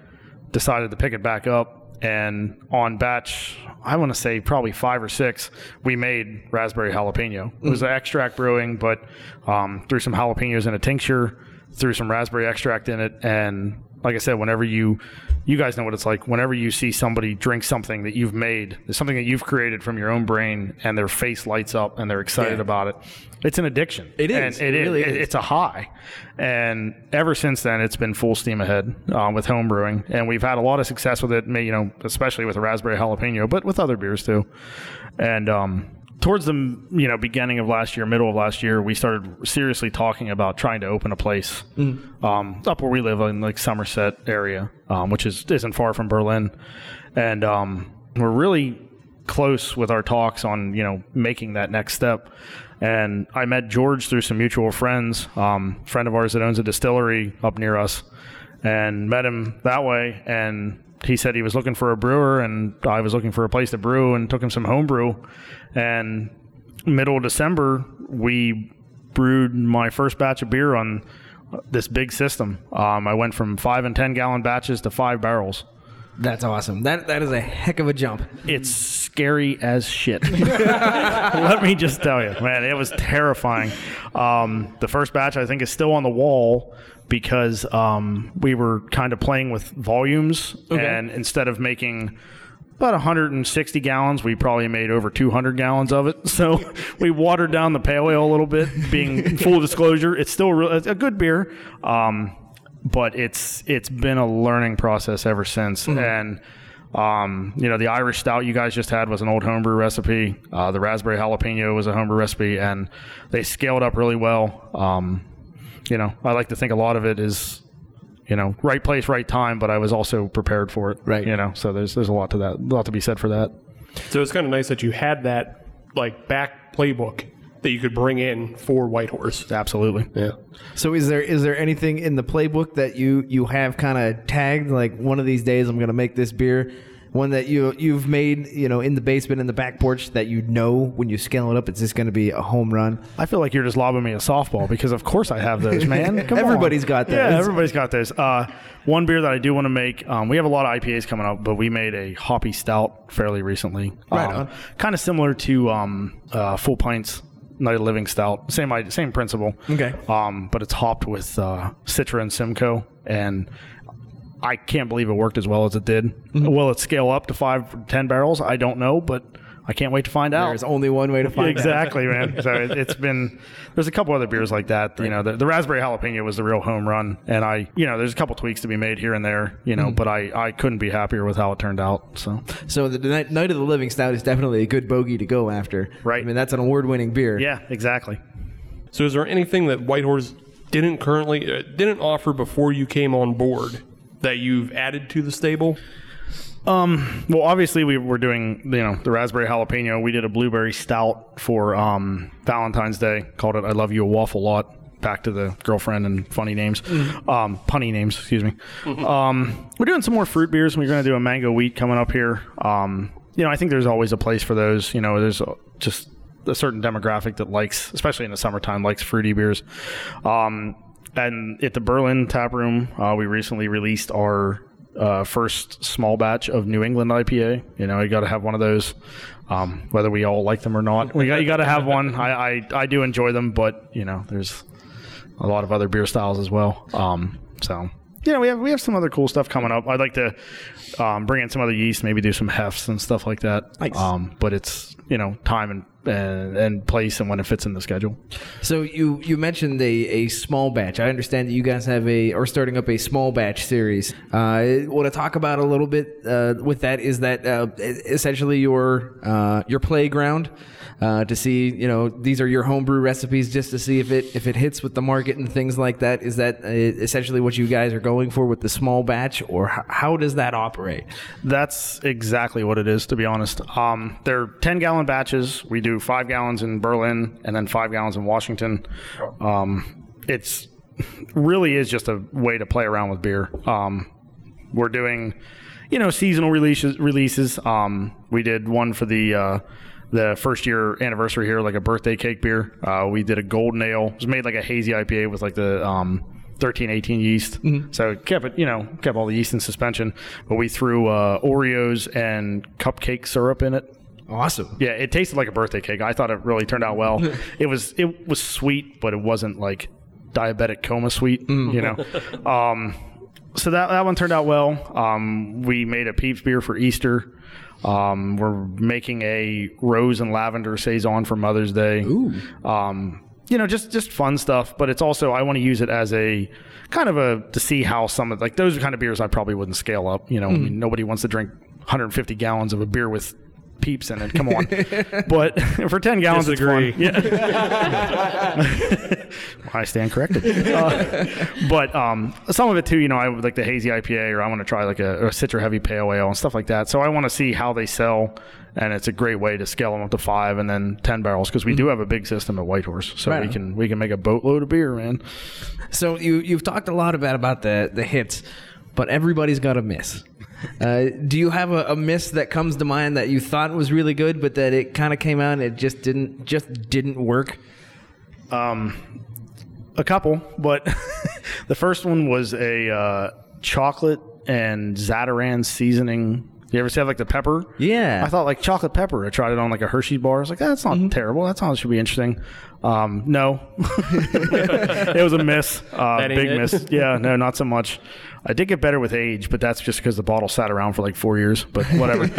[SPEAKER 6] decided to pick it back up, and on batch, I want to say probably five or six, we made raspberry jalapeno. It was extract brewing, but um, threw some jalapenos in a tincture, threw some raspberry extract in it, and like I said, whenever you, you guys know what it's like. Whenever you see somebody drink something that you've made, something that you've created from your own brain, and their face lights up and they're excited
[SPEAKER 2] Yeah.
[SPEAKER 6] about it, it's an addiction.
[SPEAKER 2] It is.
[SPEAKER 6] And it,
[SPEAKER 2] It really
[SPEAKER 6] is.
[SPEAKER 2] is.
[SPEAKER 6] It's a high, and ever since then, it's been full steam ahead um, with home brewing, and we've had a lot of success with it. You know, especially with the raspberry jalapeno, but with other beers too. And um, towards the you know beginning of last year, middle of last year, we started seriously talking about trying to open a place um, up where we live in like Somerset area, um, which is isn't far from Berlin, and um, we're really close with our talks on you know making that next step. And I met George through some mutual friends, um, friend of ours that owns a distillery up near us, and met him that way. And he said he was looking for a brewer, and I was looking for a place to brew, and took him some homebrew. And middle of December, we brewed my first batch of beer on this big system. Um, I went from five and ten gallon batches to five barrels.
[SPEAKER 2] That's awesome. That that is a heck of a jump.
[SPEAKER 6] It's scary as shit. Let me just tell you, man, it was terrifying. Um, the first batch, I think, is still on the wall because um, we were kind of playing with volumes, and instead of making about 160 gallons, we probably made over 200 gallons of it. So we watered down the pale ale a little bit. Being full disclosure, it's still real, it's a good beer. Um, but it's it's been a learning process ever since. And um, you know, the Irish stout you guys just had was an old homebrew recipe. Uh, the raspberry jalapeno was a homebrew recipe, and they scaled up really well. Um, you know, I like to think a lot of it is, you know, right place, right time. But I was also prepared for it.
[SPEAKER 2] Right.
[SPEAKER 6] You know, so there's there's a lot to that, a lot to be said for that.
[SPEAKER 1] So it's kind of nice that you had that like back playbook that you could bring in for Whitehorse.
[SPEAKER 6] Absolutely.
[SPEAKER 1] Yeah.
[SPEAKER 2] So is there is there anything in the playbook that you you have kind of tagged like one of these days I'm going to make this beer? One that you you've made, you know, in the basement in the back porch that you know when you scale it up it's just going to be a home run.
[SPEAKER 6] I feel like you're just lobbing me a softball because of course I have those, man. Come on.
[SPEAKER 2] Everybody's got
[SPEAKER 6] Yeah,
[SPEAKER 2] those.
[SPEAKER 6] everybody's got those. Uh, one beer that I do want to make. Um, we have a lot of IPAs coming up, but we made a hoppy stout fairly recently.
[SPEAKER 2] Right
[SPEAKER 6] um. Kind of similar to um, uh, Full Pints Night of Living Stout. Same same principle.
[SPEAKER 2] Okay.
[SPEAKER 6] Um, but it's hopped with uh, Citra and Simcoe, and I can't believe it worked as well as it did.
[SPEAKER 2] Mm-hmm.
[SPEAKER 6] Will it scale up to five, ten barrels? I don't know, but I can't wait to find out.
[SPEAKER 2] There's only one way to find out.
[SPEAKER 6] exactly, man. So it, it's been there's a couple other beers like that. You know, the, the raspberry jalapeno was the real home run, and I, you know, there's a couple tweaks to be made here and there. You know,
[SPEAKER 2] Mm-hmm.
[SPEAKER 6] but I I couldn't be happier with how it turned out. So
[SPEAKER 2] So the night, night of the living stout is definitely a good bogey to go after.
[SPEAKER 6] Right.
[SPEAKER 2] I mean that's an award-winning beer.
[SPEAKER 6] yeah, exactly.
[SPEAKER 1] So is there anything that Whitehorse didn't currently uh, didn't offer before you came on board that you've added to the stable?
[SPEAKER 6] Well, obviously we were doing you know the raspberry jalapeno. We did a blueberry stout for um, Valentine's Day. Called it "I Love You a Waffle Lot." Back to the girlfriend and funny names, um, punny names. Excuse me. Um, we're doing some more fruit beers. We're going to do a mango wheat coming up here. Um, you know, I think there's always a place for those. You know, there's just a certain demographic that likes, especially in the summertime, likes fruity beers. Um, and at the Berlin Tap Room, uh, we recently released our uh, first small batch of New England IPA. You know, you got to have one of those, um, whether we all like them or not. We got you got to have one. I, I I do enjoy them, but you know, there's a lot of other beer styles as well. Um, so yeah, we have we have some other cool stuff coming up. I'd like to um, bring in some other yeast, maybe do some hefts and stuff like that.
[SPEAKER 2] Nice.
[SPEAKER 6] Um, but it's you know time and, and and place and when it fits in the schedule.
[SPEAKER 2] So you you mentioned a, a small batch. I understand that you guys have a are starting up a small batch series. Uh, want to talk about a little bit uh, with that? Is that uh, essentially your uh, your playground uh, to see? You know, these are your homebrew recipes just to see if it if it hits with the market and things like that. Is that uh, essentially what you guys are going for with the small batch, or h- how does that operate?
[SPEAKER 6] That's exactly what it is, to be honest. Um, they're 10 gallon batches. We do five gallons in Berlin and then five gallons in Washington. Um, it's really is just a way to play around with beer. Um, we're doing, you know, seasonal releases. Releases. Um, we did one for the uh, the first year anniversary here, like a birthday cake beer. Uh, we did a golden ale. It was made like a hazy IPA with like the um, 13, 18 yeast. So it kept it, you know, kept all the yeast in suspension. But we threw uh, Oreos and cupcake syrup in it.
[SPEAKER 2] Awesome.
[SPEAKER 6] Yeah, it tasted like a birthday cake. I thought it really turned out well. it was it was sweet, but it wasn't like diabetic coma sweet. You know. Um, so that that one turned out well. Um, we made a Peeps beer for Easter. Um, we're making a rose and lavender saison for Mother's Day. Ooh. Um, you know, just just fun stuff. But it's also I want to use it as a kind of a to see how some of like those are kind of beers I probably wouldn't scale up. You know, I mean, nobody wants to drink 150 gallons of a beer with peeps in it. Come on, but for 10 gallons,
[SPEAKER 1] Disagree.
[SPEAKER 6] it's fun. Yeah. I stand corrected. Uh, but um, some of it too, you know, I would like the hazy IPA, or I want to try like a, a citra heavy pale ale and stuff like that. So I want to see how they sell, and it's a great way to scale them up to five and then 10 barrels because we do have a big system at Whitehorse, so
[SPEAKER 2] Right
[SPEAKER 6] we can we can make a boatload of beer, man.
[SPEAKER 2] So you you've talked a lot about about the the hits, but everybody's got a miss. Uh, do you have a, a miss that comes to mind that you thought was really good, but that it kind of came out and it just didn't just didn't work?
[SPEAKER 6] Um, A couple, but the first one was a uh, chocolate and Zatarain seasoning. You ever see like the pepper?
[SPEAKER 2] Yeah.
[SPEAKER 6] I thought like chocolate pepper. I tried it on like a Hershey bar. I was like, that's not terrible. That sounds should be interesting. Um, no, it was a miss. Uh, big
[SPEAKER 1] it?
[SPEAKER 6] miss. Yeah, no, not so much. I did get better with age, but that's just because the bottle sat around for like four years. But whatever.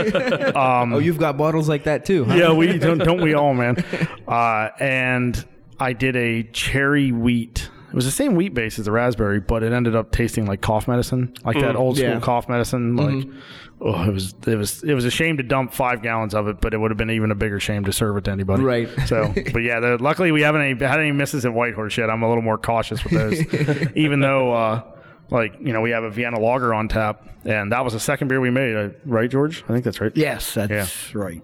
[SPEAKER 2] oh, you've got bottles like that too. Huh?
[SPEAKER 6] yeah, we don't don't we all, man. Uh, and I did a cherry wheat. It was the same wheat base as the raspberry, but it ended up tasting like cough medicine, like that old school
[SPEAKER 2] yeah.
[SPEAKER 6] cough medicine. Like, oh, it was it was it was a shame to dump five gallons of it, but it would have been even a bigger shame to serve it to anybody.
[SPEAKER 2] Right.
[SPEAKER 6] So, but yeah, the, luckily we haven't any, had any misses at Whitehorse yet. I'm a little more cautious with those, even though. Uh, like you know, we have a Vienna Lager on tap, and that was the second beer we made, uh, right, George? I think that's right.
[SPEAKER 4] Yes, that's right.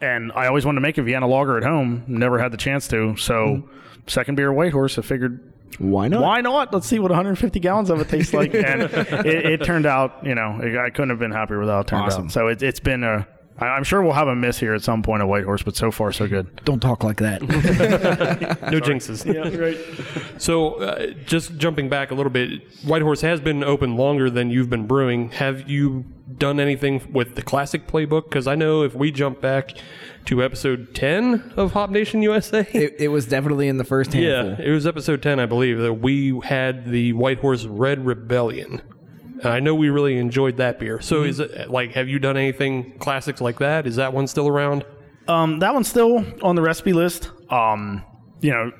[SPEAKER 6] And I always wanted to make a Vienna lager at home. Never had the chance to. So, second beer at Whitehorse, I figured,
[SPEAKER 2] Why not?
[SPEAKER 6] why not? Let's see what 150 gallons of it tastes like. And it, it turned out, you know, I couldn't have been happier with how it turned
[SPEAKER 2] Awesome.
[SPEAKER 6] out. So it, it's been a. I- I'm sure we'll have a miss here at some point at Whitehorse, but so far so good.
[SPEAKER 4] Don't talk like that.
[SPEAKER 1] No jinxes.
[SPEAKER 6] Yeah, right.
[SPEAKER 1] So, uh, just jumping back a little bit, Whitehorse has been open longer than you've been brewing. Have you done anything with the classic playbook? Because I know if we jump back to episode 10 of Hop Nation USA,
[SPEAKER 2] It, it was definitely in the first handful.
[SPEAKER 1] yeah, it was episode 10, I believe, that we had the Whitehorse Red Rebellion. And I know we really enjoyed that beer. So, is it like, have you done anything classics like that? Is that one still around?
[SPEAKER 6] Um, that one's still on the recipe list. Um, you know,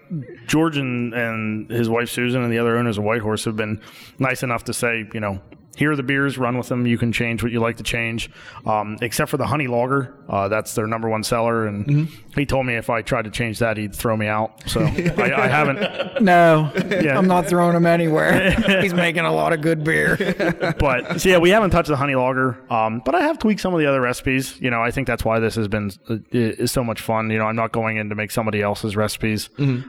[SPEAKER 6] George and, and his wife Susan and the other owners of Whitehorse have been nice enough to say, you know, here are the beers, run with them. You can change what you like to change, um, except for the honey lager. Uh, that's their number one seller, and he told me if I tried to change that, he'd throw me out. So I, I haven't.
[SPEAKER 4] no,
[SPEAKER 6] Yeah.
[SPEAKER 4] I'm not throwing him anywhere. He's making a lot of good beer.
[SPEAKER 6] but so yeah, we haven't touched the honey lager. Um, but I have tweaked some of the other recipes. You know, I think that's why this has been uh, is so much fun. You know, I'm not going in to make somebody else's recipes.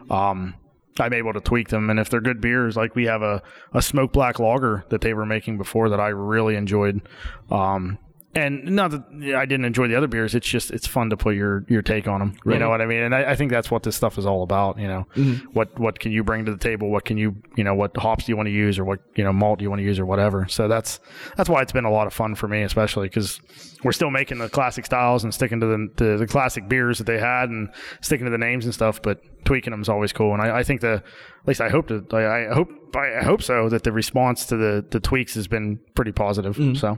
[SPEAKER 6] Um, I'm able to tweak them, and if they're good beers, like we have a a smoke black lager that they were making before that I really enjoyed. Um, and not that I didn't enjoy the other beers. It's just it's fun to put your your take on them. You know what I mean? And I, I think that's what this stuff is all about. You know, mm-hmm. what what can you bring to the table? What can you you know what hops do you want to use or what you know malt do you want to use or whatever. So that's that's why it's been a lot of fun for me, especially because we're still making the classic styles and sticking to the, the the classic beers that they had and sticking to the names and stuff. But tweaking them is always cool. And I, I think the at least I hope to I, I hope I hope so that the response to the the tweaks has been pretty positive. Mm-hmm. So.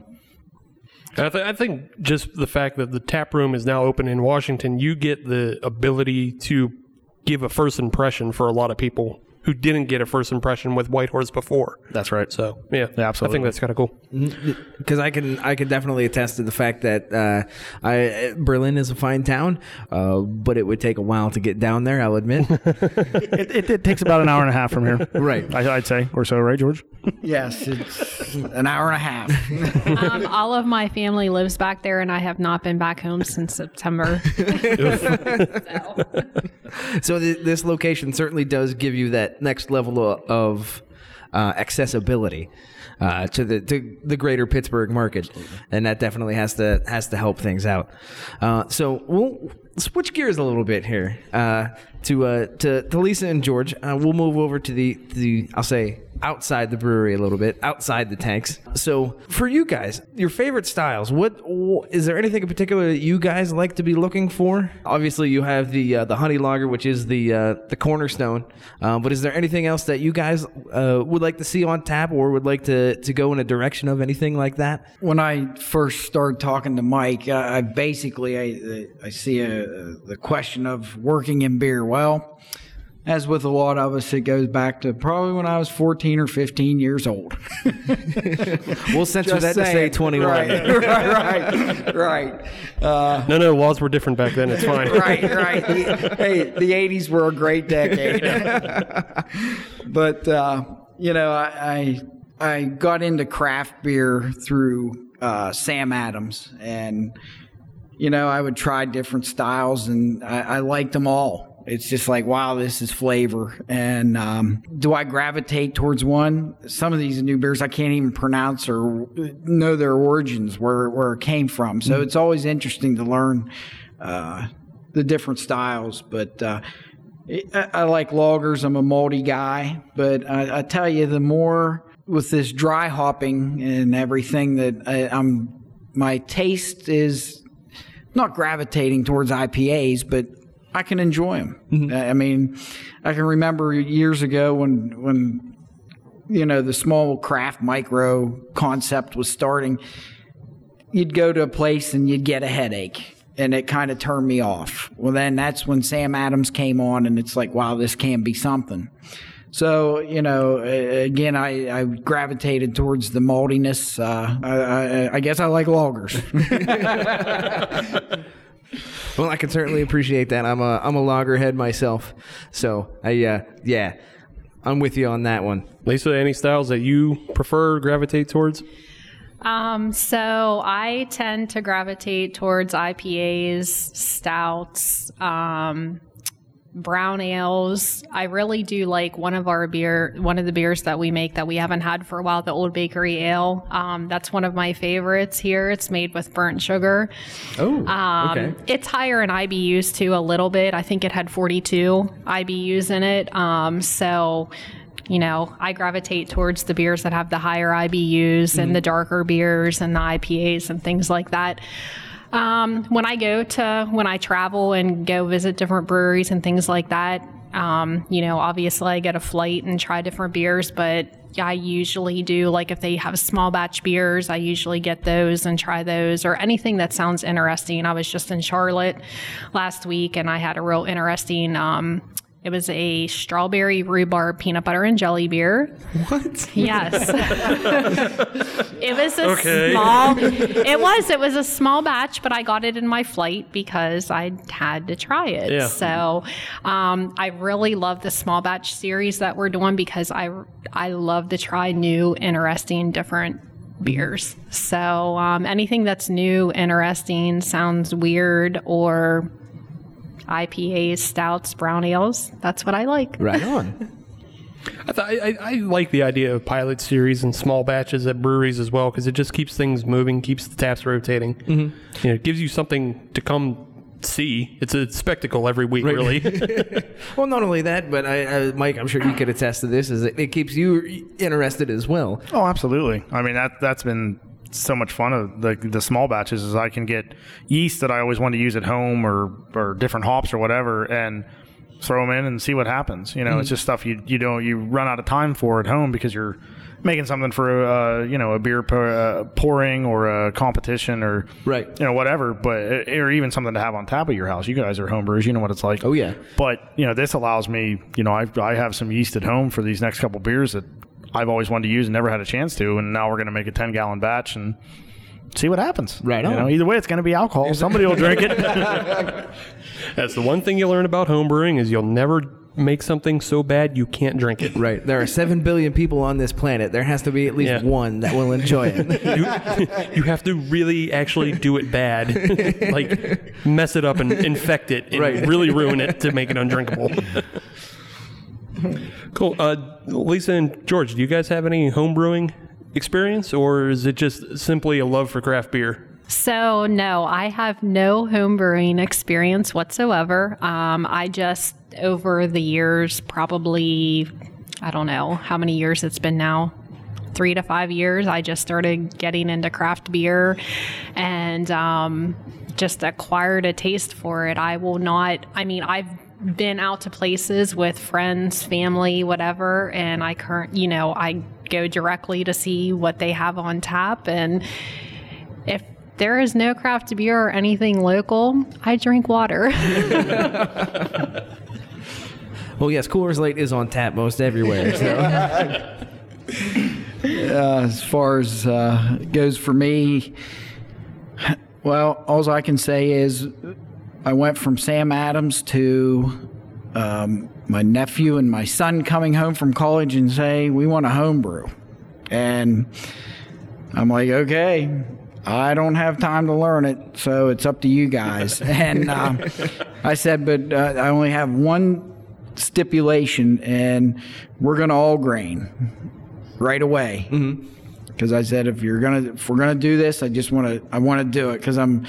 [SPEAKER 1] I, th- I think just the fact that the tap room is now open in Washington, you get the ability to give a first impression for a lot of people who didn't get a first impression with Whitehorse before.
[SPEAKER 6] That's right.
[SPEAKER 1] So yeah,
[SPEAKER 6] Yeah,
[SPEAKER 1] I think that's kind of cool.
[SPEAKER 2] because I can I can definitely attest to the fact that uh, I Berlin is a fine town, uh, but it would take a while to get down there. I'll admit.
[SPEAKER 6] it, it, it takes about an hour and a half from here.
[SPEAKER 2] Right.
[SPEAKER 6] I, I'd say, or so, right, George?
[SPEAKER 4] yes, it's an hour and a half.
[SPEAKER 5] Um, all of my family lives back there, and I have not been back home since September.
[SPEAKER 2] so th- this location certainly does give you that next level of uh, accessibility uh, to the to the greater Pittsburgh market, and that definitely has to has to help things out. Uh, so we'll switch gears a little bit here uh, to uh, to to Lisa and George. Uh, we'll move over to the the I'll say outside the brewery a little bit, outside the tanks. So, for you guys, your favorite styles, what is there anything in particular that you guys like to be looking for? Obviously, you have the uh, the honey lager, which is the uh, the cornerstone. Um, but is there anything else that you guys uh, would like to see on tap, or would like to to go in a direction of anything like that?
[SPEAKER 4] When I first started talking to Mike, uh, I basically I, I see a, the question of working in beer. Well, as with a lot of us, it goes back to probably when I was 14 or 15 years old.
[SPEAKER 2] We'll censor that to say
[SPEAKER 4] saying.
[SPEAKER 2] 21.
[SPEAKER 4] Right, right, right. right. Uh,
[SPEAKER 1] No, no, laws were different back then. It's fine.
[SPEAKER 4] right, right. The, hey, the '80s were a great decade, but uh, you know, I, I I got into craft beer through uh, Sam Adams, and you know, I would try different styles, and I, I liked them all. It's just like, wow, this is flavor. And um, do I gravitate towards one? Some of these new beers I can't even pronounce or know their origins, where where it came from. So it's always interesting to learn uh, the different styles. But uh, I, I like lagers. I'm a malty guy, but I, I tell you, the more with this dry hopping and everything that I, I'm, my taste is not gravitating towards IPAs, but I can enjoy them. I mean, I can remember years ago when when you know the small craft micro concept was starting. You'd go to a place and you'd get a headache, and it kind of turned me off. Well, then that's when Sam Adams came on, and it's like, wow, this can be something. So you know, again, I, I gravitated towards the maltiness. Uh, I, I, I guess I like lagers.
[SPEAKER 2] Well, I can certainly appreciate that. I'm a I'm a loggerhead myself, so I uh, yeah, I'm with you on that one.
[SPEAKER 1] Lisa, any styles that you prefer, gravitate towards?
[SPEAKER 5] Um, so I tend to gravitate towards IPAs, stouts, um, brown ales. I really do like one of our beer, one of the beers that we make that we haven't had for a while, the Old Bakery Ale. Um, that's one of my favorites here. It's made with burnt sugar.
[SPEAKER 2] Oh,
[SPEAKER 5] Um,
[SPEAKER 2] okay.
[SPEAKER 5] It's higher in IBUs too, a little bit. I think it had 42 IBUs in it. Um, so, you know, I gravitate towards the beers that have the higher IBUs and the darker beers and the IPAs and things like that. Um, when I go to, when I travel and go visit different breweries and things like that, um, you know, obviously I get a flight and try different beers, but I usually do like if they have small batch beers, I usually get those and try those or anything that sounds interesting. I was just in Charlotte last week and I had a real interesting, um, it was a strawberry rhubarb peanut butter and jelly beer. What? Yes. it was a
[SPEAKER 1] Okay.
[SPEAKER 5] small. It was. It was a small batch, but I got it in my flight because I had to try it.
[SPEAKER 1] Yeah.
[SPEAKER 5] So, um, I really love the small batch series that we're doing because I I love to try new, interesting, different beers. So, um, anything that's new, interesting, sounds weird, or IPAs, stouts, brown ales. That's what I like.
[SPEAKER 2] Right on.
[SPEAKER 1] I, th- I, I like the idea of pilot series and small batches at breweries as well because it just keeps things moving, keeps the taps rotating. Mm-hmm. You know, it gives you something to come see. It's a spectacle every week, really.
[SPEAKER 2] Well, not only that, but I, uh, Mike, I'm sure you could attest to this. Is it, it keeps you interested as well.
[SPEAKER 6] Oh, absolutely. I mean that that's been so much fun of the the small batches is I can get yeast that I always want to use at home or or different hops or whatever and throw them in and see what happens. You know, it's just stuff you you don't you run out of time for at home because you're making something for uh, you know a beer pour, uh, pouring or a competition or
[SPEAKER 2] Right.
[SPEAKER 6] you know whatever but or even something to have on tap at your house you guys are homebrewers you know what it's like
[SPEAKER 2] Oh, yeah.
[SPEAKER 6] but you know this allows me you know I, I have some yeast at home for these next couple beers that I've always wanted to use and never had a chance to and now we're going to make a 10 gallon batch and see what happens
[SPEAKER 2] Right
[SPEAKER 6] you know either way it's going to be alcohol somebody will drink it
[SPEAKER 1] That's the one thing you learn about homebrewing is you'll never make something so bad you can't drink it.
[SPEAKER 2] Right. There are seven billion people on this planet. There has to be at least
[SPEAKER 1] Yeah.
[SPEAKER 2] one that will enjoy it.
[SPEAKER 1] You, you have to really actually do it bad, like mess it up and infect it, and
[SPEAKER 2] Right.
[SPEAKER 1] really ruin it to make it undrinkable. cool. Uh, Lisa and George, do you guys have any homebrewing experience, or is it just simply a love for craft beer?
[SPEAKER 5] So, no, I have no home brewing experience whatsoever. Um, I just, over the years, probably I don't know how many years it's been now. Three to five years, I just started getting into craft beer and um, just acquired a taste for it. I will not, I mean, I've been out to places with friends, family, whatever, and I current, you know, I go directly to see what they have on tap. And if there is no craft beer or anything local, I drink water.
[SPEAKER 2] Well, yes, Coors Light is on tap most everywhere. So.
[SPEAKER 4] Uh, as far as uh, goes for me, well, all I can say is I went from Sam Adams to um, my nephew and my son coming home from college and say, We want a homebrew. And I'm like, Okay, I don't have time to learn it, so it's up to you guys. and uh, I said, But uh, I only have one stipulation, and we're going to all grain right away. Because I said, if you're gonna, if we're gonna do this, I just want to, I want to do it because I'm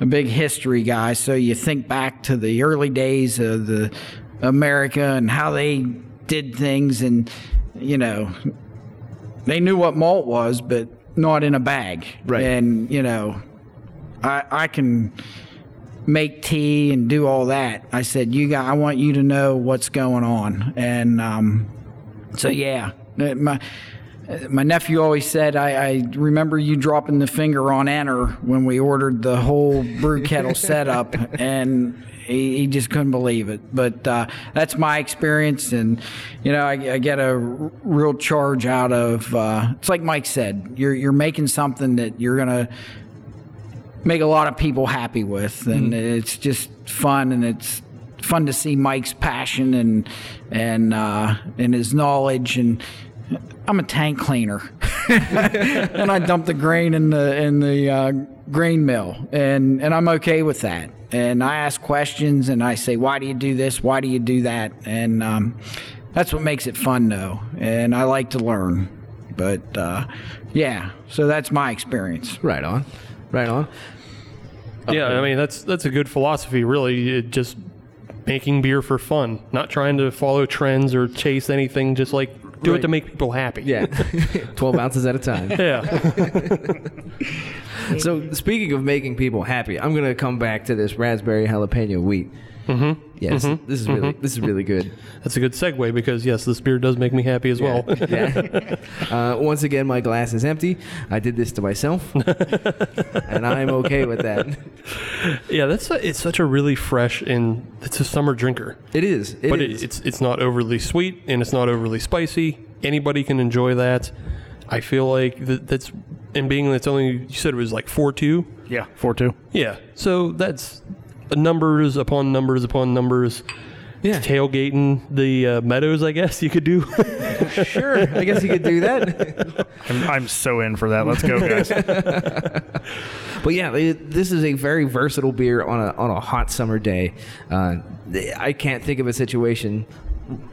[SPEAKER 4] a big history guy. So you think back to the early days of the America and how they did things, and you know, they knew what malt was, but not in a bag.
[SPEAKER 2] Right.
[SPEAKER 4] And you know, I I can make tea and do all that. I said, you got, I want you to know what's going on, and um, so yeah, my my nephew always said, I, I remember you dropping the finger on enter when we ordered the whole brew kettle setup, and he, he just couldn't believe it. But uh, that's my experience, and you know, I, I get a real charge out of. Uh, it's like Mike said, you're you're making something that you're gonna make a lot of people happy with, and it's just fun, and it's fun to see Mike's passion and and uh, and his knowledge and. I'm a tank cleaner, and I dump the grain in the in the uh, grain mill, and and I'm okay with that. And I ask questions, and I say, "Why do you do this? Why do you do that?" And um, that's what makes it fun, though. And I like to learn. But uh, yeah, so that's my experience.
[SPEAKER 2] right on. Right on.
[SPEAKER 1] Yeah, I mean that's that's a good philosophy, really. It just making beer for fun, not trying to follow trends or chase anything. Just like do
[SPEAKER 2] Right.
[SPEAKER 1] it to make people happy.
[SPEAKER 2] Yeah. 12 ounces at a time.
[SPEAKER 1] yeah.
[SPEAKER 2] So, speaking of making people happy, I'm going to come back to this raspberry jalapeno wheat. Mm-hmm. Yes, this is really this is really good.
[SPEAKER 1] That's a good segue because yes, this beer does make me happy as well.
[SPEAKER 2] Yeah. uh, once again, my glass is empty. I did this to myself, and I'm okay with that.
[SPEAKER 1] yeah, that's a, it's such a really fresh and it's a summer drinker.
[SPEAKER 2] It is. It
[SPEAKER 1] but
[SPEAKER 2] is.
[SPEAKER 1] It, it's it's not overly sweet and it's not overly spicy. Anybody can enjoy that. I feel like that, that's and being that's only you said it was like four two.
[SPEAKER 6] Yeah, four two.
[SPEAKER 1] Yeah, so that's numbers upon numbers upon numbers.
[SPEAKER 2] Yeah.
[SPEAKER 1] tailgating the uh, meadows. I guess you could do.
[SPEAKER 2] sure. I guess you could do that.
[SPEAKER 6] I'm, I'm so in for that. Let's go, guys.
[SPEAKER 2] But yeah, it- this is a very versatile beer on a on a hot summer day. Uh, I can't think of a situation,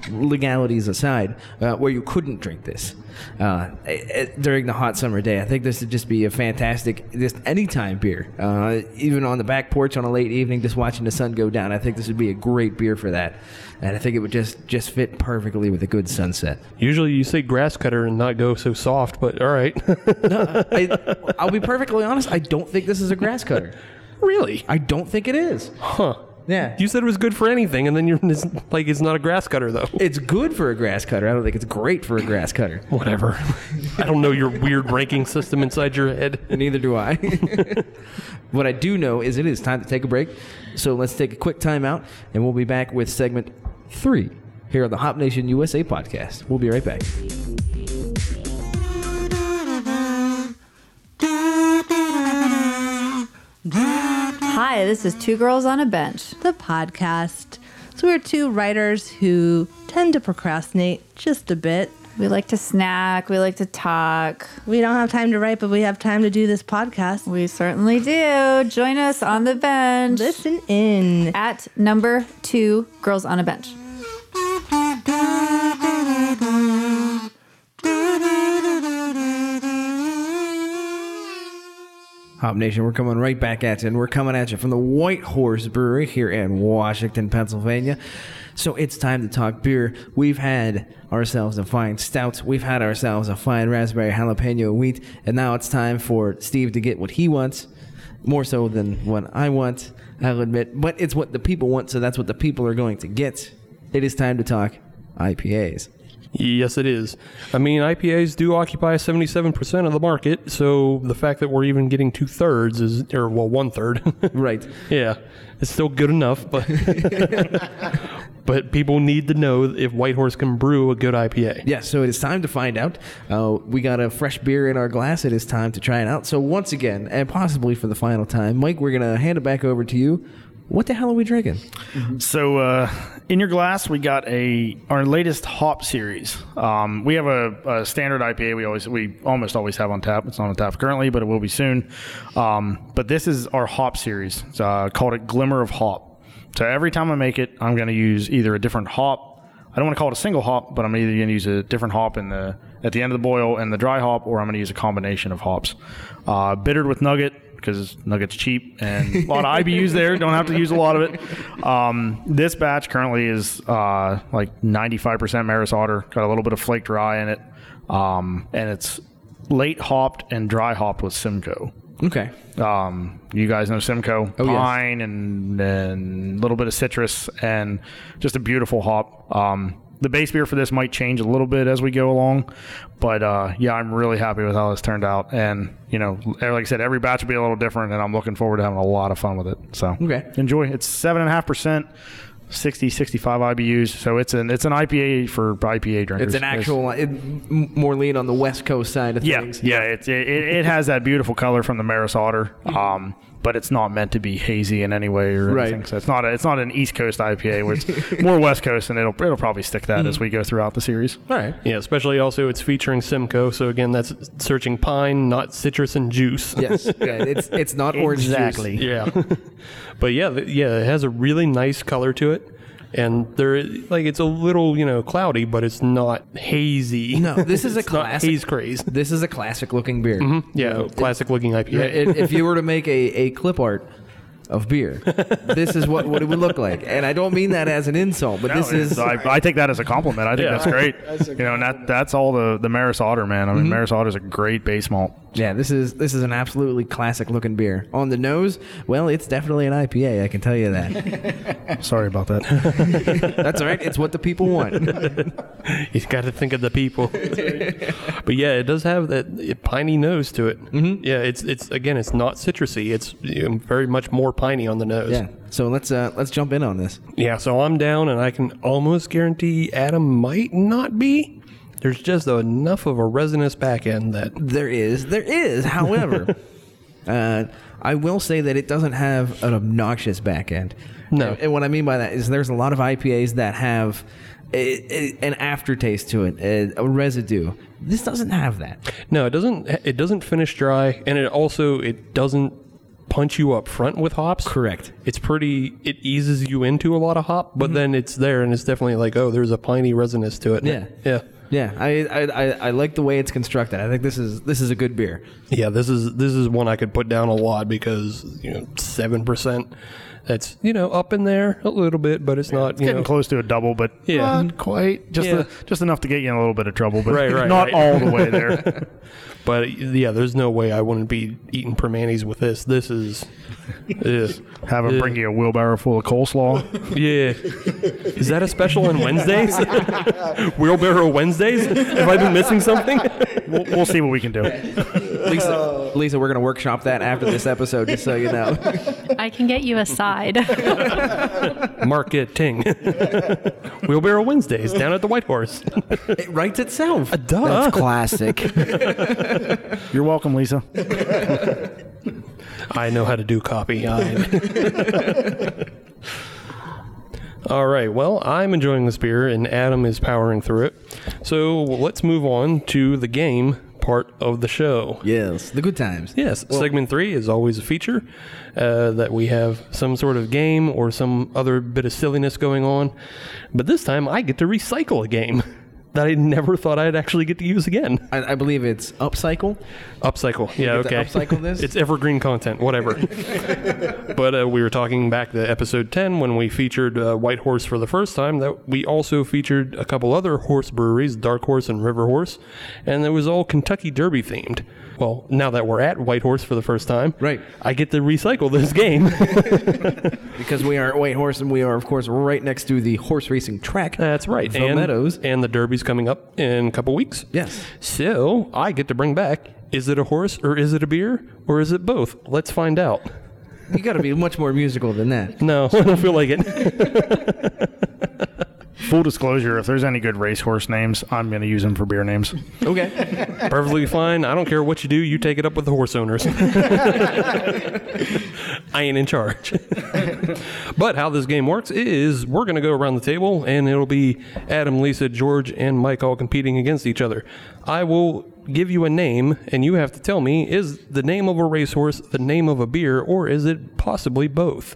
[SPEAKER 2] legalities aside, uh, where you couldn't drink this uh, eh, during the hot summer day. I think this would just be a fantastic, just anytime beer. Uh, even on the back porch on a late evening, just watching the sun go down. I think this would be a great beer for that, and I think it would just just fit perfectly with a good sunset.
[SPEAKER 1] Usually you say grass cutter and not go so soft, but all right.
[SPEAKER 2] I, I'll be perfectly honest. I don't think this is a grass cutter.
[SPEAKER 1] really?
[SPEAKER 2] I don't think it is.
[SPEAKER 1] Huh?
[SPEAKER 2] Yeah.
[SPEAKER 1] You said it was good for anything, and then you're it's like it's not a grass cutter though.
[SPEAKER 2] It's good for a grass cutter. I don't think it's great for a grass cutter.
[SPEAKER 1] Whatever. I don't know your weird ranking system inside your head.
[SPEAKER 2] Neither do I. what I do know is it is time to take a break. So let's take a quick time out, and we'll be back with segment three here on the Hop Nation USA podcast. We'll be right back.
[SPEAKER 7] Hi, this is Two Girls on a Bench.
[SPEAKER 8] the podcast. So we're two writers who tend to procrastinate just a bit.
[SPEAKER 7] We like to snack, we like to talk.
[SPEAKER 8] We don't have time to write, but we have time to do this podcast.
[SPEAKER 7] We certainly do. Join us on the bench
[SPEAKER 8] Listen in.
[SPEAKER 7] at number two Girls on a Bench.
[SPEAKER 2] Hop Nation, we're coming right back at you, and we're coming at you from the White Horse Brewery here in Washington, Pennsylvania. So it's time to talk beer. We've had ourselves a fine stout. We've had ourselves a fine raspberry jalapeno wheat, and now it's time for Steve to get what he wants, more so than what I want. I'll admit, but it's what the people want, so that's what the people are going to get. It is time to talk IPAs.
[SPEAKER 1] Yes, it is. I mean, IPAs do occupy 77% of the market, so the fact that we're even getting two thirds is, or well, one third.
[SPEAKER 2] Right.
[SPEAKER 1] yeah, it's still good enough, but but people need to know if Whitehorse can brew a good IPA.
[SPEAKER 2] Yeah, so it is time to find out. Uh, we got a fresh beer in our glass. It is time to try it out. So once again, and possibly for the final time, Mike, we're gonna hand it back over to you. What the hell are we drinking?
[SPEAKER 6] So uh, in your glass, we got a our latest hop series. Um, we have a, a standard IPA. We always we almost always have on tap. It's not on tap currently, but it will be soon. Um, but this is our hop series. It's uh, called it Glimmer of Hop. So every time I make it, I'm going to use either a different hop. I don't want to call it a single hop, but I'm either going to use a different hop in the at the end of the boil and the dry hop, or I'm going to use a combination of hops. Uh, bittered with Nugget because Nugget's cheap and a lot of IBUs there. Don't have to use a lot of it. Um, this batch currently is uh, like 95% Maris Otter. Got a little bit of flaked rye in it, um, and it's late hopped and dry hopped with Simcoe.
[SPEAKER 2] Okay.
[SPEAKER 6] Um, you guys know Simcoe,
[SPEAKER 2] Oh, yes.
[SPEAKER 6] pine and and a little bit of citrus and just a beautiful hop. Um, the base beer for this might change a little bit as we go along, but uh, yeah, I'm really happy with how this turned out. And you know, like I said, every batch will be a little different, and I'm looking forward to having a lot of fun with it. So
[SPEAKER 2] Okay.
[SPEAKER 6] enjoy. It's seven and a half percent. 60 65 IBUs so it's an it's an IPA for IPA drinkers
[SPEAKER 2] It's an actual, it, more lean on the West Coast side of
[SPEAKER 6] yeah,
[SPEAKER 2] things.
[SPEAKER 6] yeah, it's, it, it it has that beautiful color from the Maris Otter, um, but it's not meant to be hazy in any way or
[SPEAKER 2] Right.
[SPEAKER 6] anything. So it's not a, it's not an East Coast IPA, where it's more West Coast, and it'll it'll probably stick that hmm. as we go throughout the series.
[SPEAKER 2] All right.
[SPEAKER 1] Yeah, especially also it's featuring Simcoe, so again, that's searching pine, not citrus and juice.
[SPEAKER 2] Yes. yeah, it's it's not orange juice.
[SPEAKER 6] Exactly.
[SPEAKER 1] yeah. but yeah, yeah, it has a really nice color to it. And there, like, it's a little, you know, cloudy, but it's not hazy.
[SPEAKER 2] No, this is a classic.
[SPEAKER 1] haze craze.
[SPEAKER 2] This is a classic looking beer. Mm-hmm.
[SPEAKER 1] Yeah, classic looking IPA.
[SPEAKER 2] Yeah, i- if you were to make a, a clip art of beer, this is what, what it would look like. And I don't mean that as an insult, but this is
[SPEAKER 6] I, I take that as a compliment. I think
[SPEAKER 1] Yeah.
[SPEAKER 6] that's great. you know, and that that's all the the Maris Otter man. I mean, Maris Otter is a great base malt.
[SPEAKER 2] yeah, this is this is an absolutely classic looking beer. On the nose, well, it's definitely an IPA. I can tell you that.
[SPEAKER 6] Sorry about that.
[SPEAKER 2] That's all right. It's what the people want.
[SPEAKER 1] He's got to think of the people. but yeah, it does have that piney nose to it. Mm-hmm. Yeah, it's it's again, it's not citrusy. It's you know, very much more piney on the nose.
[SPEAKER 2] yeah. So let's uh, let's jump in on this.
[SPEAKER 1] Yeah, so I'm down, and I can almost guarantee Adam might not be. There's just enough of a resinous back end that
[SPEAKER 2] There is, there is. However, uh, I will say that it doesn't have an obnoxious back end.
[SPEAKER 1] No.
[SPEAKER 2] and, and what I mean by that is there's a lot of IPAs that have a, a- an aftertaste to it, a, a residue. This doesn't have that.
[SPEAKER 1] no, it doesn't. It doesn't finish dry, and it also it doesn't punch you up front with hops.
[SPEAKER 2] Correct.
[SPEAKER 1] It's pretty. It eases you into a lot of hop, but mm-hmm. then it's there, and it's definitely like, oh, there's a piney resinous to it.
[SPEAKER 2] Yeah.
[SPEAKER 1] yeah,
[SPEAKER 2] Yeah, I, I, I, I like the way it's constructed. I think this is this is a good beer.
[SPEAKER 1] yeah. This is this is one I could put down a lot because you know seven percent. That's you know up in there a little bit, but it's not you
[SPEAKER 6] Getting
[SPEAKER 1] know
[SPEAKER 6] close to a double, but
[SPEAKER 1] Yeah.
[SPEAKER 6] not quite. Just
[SPEAKER 1] Yeah.
[SPEAKER 6] a- just enough to get you in a little bit of trouble, but
[SPEAKER 1] Right, right,
[SPEAKER 6] not
[SPEAKER 1] right.
[SPEAKER 6] all the way there.
[SPEAKER 1] But yeah, there's no way I wouldn't be eating Primantis with this. This is, is
[SPEAKER 6] Have them
[SPEAKER 1] Yeah.
[SPEAKER 6] bring you a wheelbarrow full of coleslaw.
[SPEAKER 1] yeah. Is that a special on Wednesdays? Wheelbarrow Wednesdays? Have I been missing something?
[SPEAKER 6] we'll, we'll see what we can do.
[SPEAKER 2] Lisa, Lisa, we're gonna workshop that after this episode, just so you know.
[SPEAKER 5] I can get you a side.
[SPEAKER 1] Marketing. Wheelbarrow Wednesdays down at the White Horse.
[SPEAKER 2] it writes itself.
[SPEAKER 1] Uh, duh.
[SPEAKER 4] That's classic.
[SPEAKER 6] You're welcome, Lisa.
[SPEAKER 1] I know how to do copy. All right. Well, I'm enjoying this beer, and Adam is powering through it. So let's move on to the game part of the show.
[SPEAKER 2] yes, the good times.
[SPEAKER 1] Yes, segment three is always a feature uh, that we have some sort of game or some other bit of silliness going on. But this time I get to recycle a game. that I never thought I'd actually get to use again.
[SPEAKER 2] I, I believe it's upcycle.
[SPEAKER 1] Upcycle. Yeah, okay.
[SPEAKER 2] upcycle this?
[SPEAKER 1] it's evergreen content, whatever. but uh, we were talking back to episode 10 when we featured uh, White Horse for the first time that we also featured a couple other horse breweries, Dark Horse and River Horse, and it was all Kentucky Derby themed. Well, now that we're at White Horse for the first time,
[SPEAKER 2] Right.
[SPEAKER 1] I get to recycle this game.
[SPEAKER 2] Because we are at White Horse and we are, of course, right next to the horse racing track.
[SPEAKER 1] That's right.
[SPEAKER 2] The
[SPEAKER 1] and,
[SPEAKER 2] Meadows.
[SPEAKER 1] And the Derby's coming up in a couple weeks.
[SPEAKER 2] Yes.
[SPEAKER 1] So I get to bring back is it a horse or is it a beer or is it both? Let's find out.
[SPEAKER 2] You got to be much more musical than that.
[SPEAKER 1] No, I don't feel like it.
[SPEAKER 6] Full disclosure: if there's any good racehorse names, I'm going to use them for beer names.
[SPEAKER 2] Okay.
[SPEAKER 1] Perfectly fine. I don't care what you do. You take it up with the horse owners. I ain't in charge. but how this game works is we're going to go around the table and it'll be Adam, Lisa, George, and Mike all competing against each other. I will give you a name and you have to tell me is the name of a racehorse the name of a beer or is it possibly both?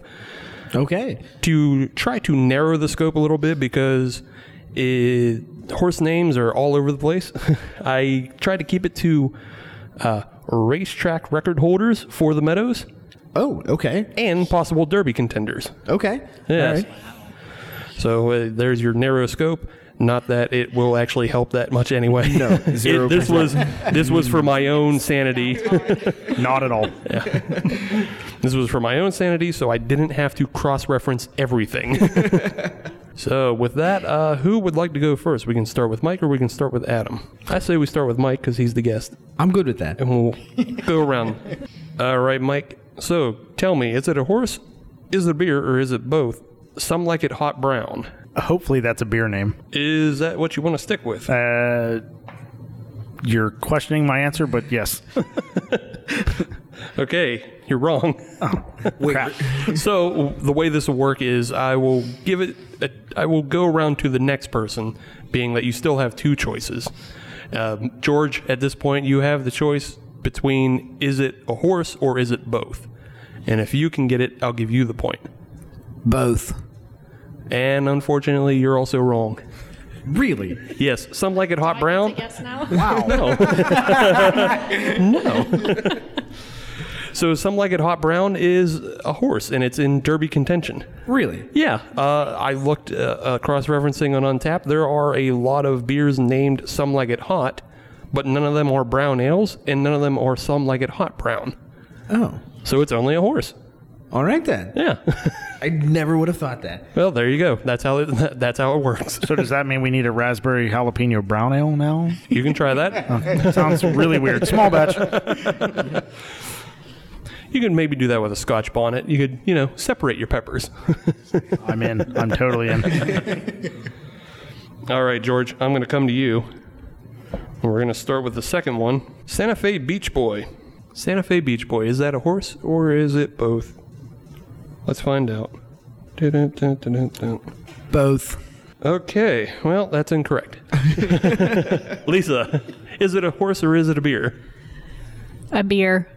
[SPEAKER 2] Okay.
[SPEAKER 1] to try to narrow the scope a little bit because it, horse names are all over the place. I try to keep it to uh, racetrack record holders for the Meadows
[SPEAKER 2] Oh, okay.
[SPEAKER 1] and possible Derby contenders.
[SPEAKER 2] Okay.
[SPEAKER 1] Yes.
[SPEAKER 2] All right.
[SPEAKER 1] So uh, there's your narrow scope. Not that it will actually help that much anyway.
[SPEAKER 2] No,
[SPEAKER 1] It-
[SPEAKER 2] zero
[SPEAKER 1] this was this was for my own sanity.
[SPEAKER 6] Not at all.
[SPEAKER 1] This was for my own sanity, so I didn't have to cross-reference everything. so, with that, uh, who would like to go first? We can start with Mike, or we can start with Adam. I say we start with Mike because he's the guest,
[SPEAKER 2] I'm good with that.
[SPEAKER 1] and we'll go around. All right, Mike. So, tell me, is it a horse, is it a beer, or is it both? Some like it hot brown.
[SPEAKER 6] Hopefully, that's a beer name.
[SPEAKER 1] Is that what you want to stick with?
[SPEAKER 6] Uh, you're questioning my answer, but yes.
[SPEAKER 1] Okay, you're wrong.
[SPEAKER 2] Wait,
[SPEAKER 1] so the way this will work is I will give it. A, I will go around to the next person, being that you still have two choices. Um, George, at this point, you have the choice between is it a horse or is it both. And if you can get it, I'll give you the point.
[SPEAKER 2] both.
[SPEAKER 1] And unfortunately, you're also wrong.
[SPEAKER 2] Really?
[SPEAKER 1] Yes, some like it hot brown.
[SPEAKER 5] Yes, now. Wow.
[SPEAKER 1] No. no. so some like it hot brown is a horse, and it's in Derby contention.
[SPEAKER 2] Really?
[SPEAKER 1] Yeah, uh, I looked uh, uh, cross-referencing on Untappd. There are a lot of beers named "Some Like It Hot," but none of them are brown ales, and none of them are "Some Like It Hot Brown."
[SPEAKER 2] Oh.
[SPEAKER 1] So it's only a horse.
[SPEAKER 2] All right then.
[SPEAKER 1] Yeah.
[SPEAKER 2] I never would have thought that.
[SPEAKER 1] well, there you go. That's how it, that's how it works.
[SPEAKER 6] So does that mean we need a raspberry jalapeno brown ale now?
[SPEAKER 1] You can try that.
[SPEAKER 6] Sounds really weird. Small batch.
[SPEAKER 1] You could maybe do that with a Scotch bonnet. You could, you know, separate your peppers.
[SPEAKER 6] I'm in. I'm totally in.
[SPEAKER 1] All right, George, I'm going to come to you. We're going to start with the second one Santa Fe Beach Boy. Santa Fe Beach Boy, is that a horse or is it both? Let's find out.
[SPEAKER 2] Both.
[SPEAKER 1] Okay, well, that's incorrect. Lisa, is it a horse or is it a beer?
[SPEAKER 5] A beer.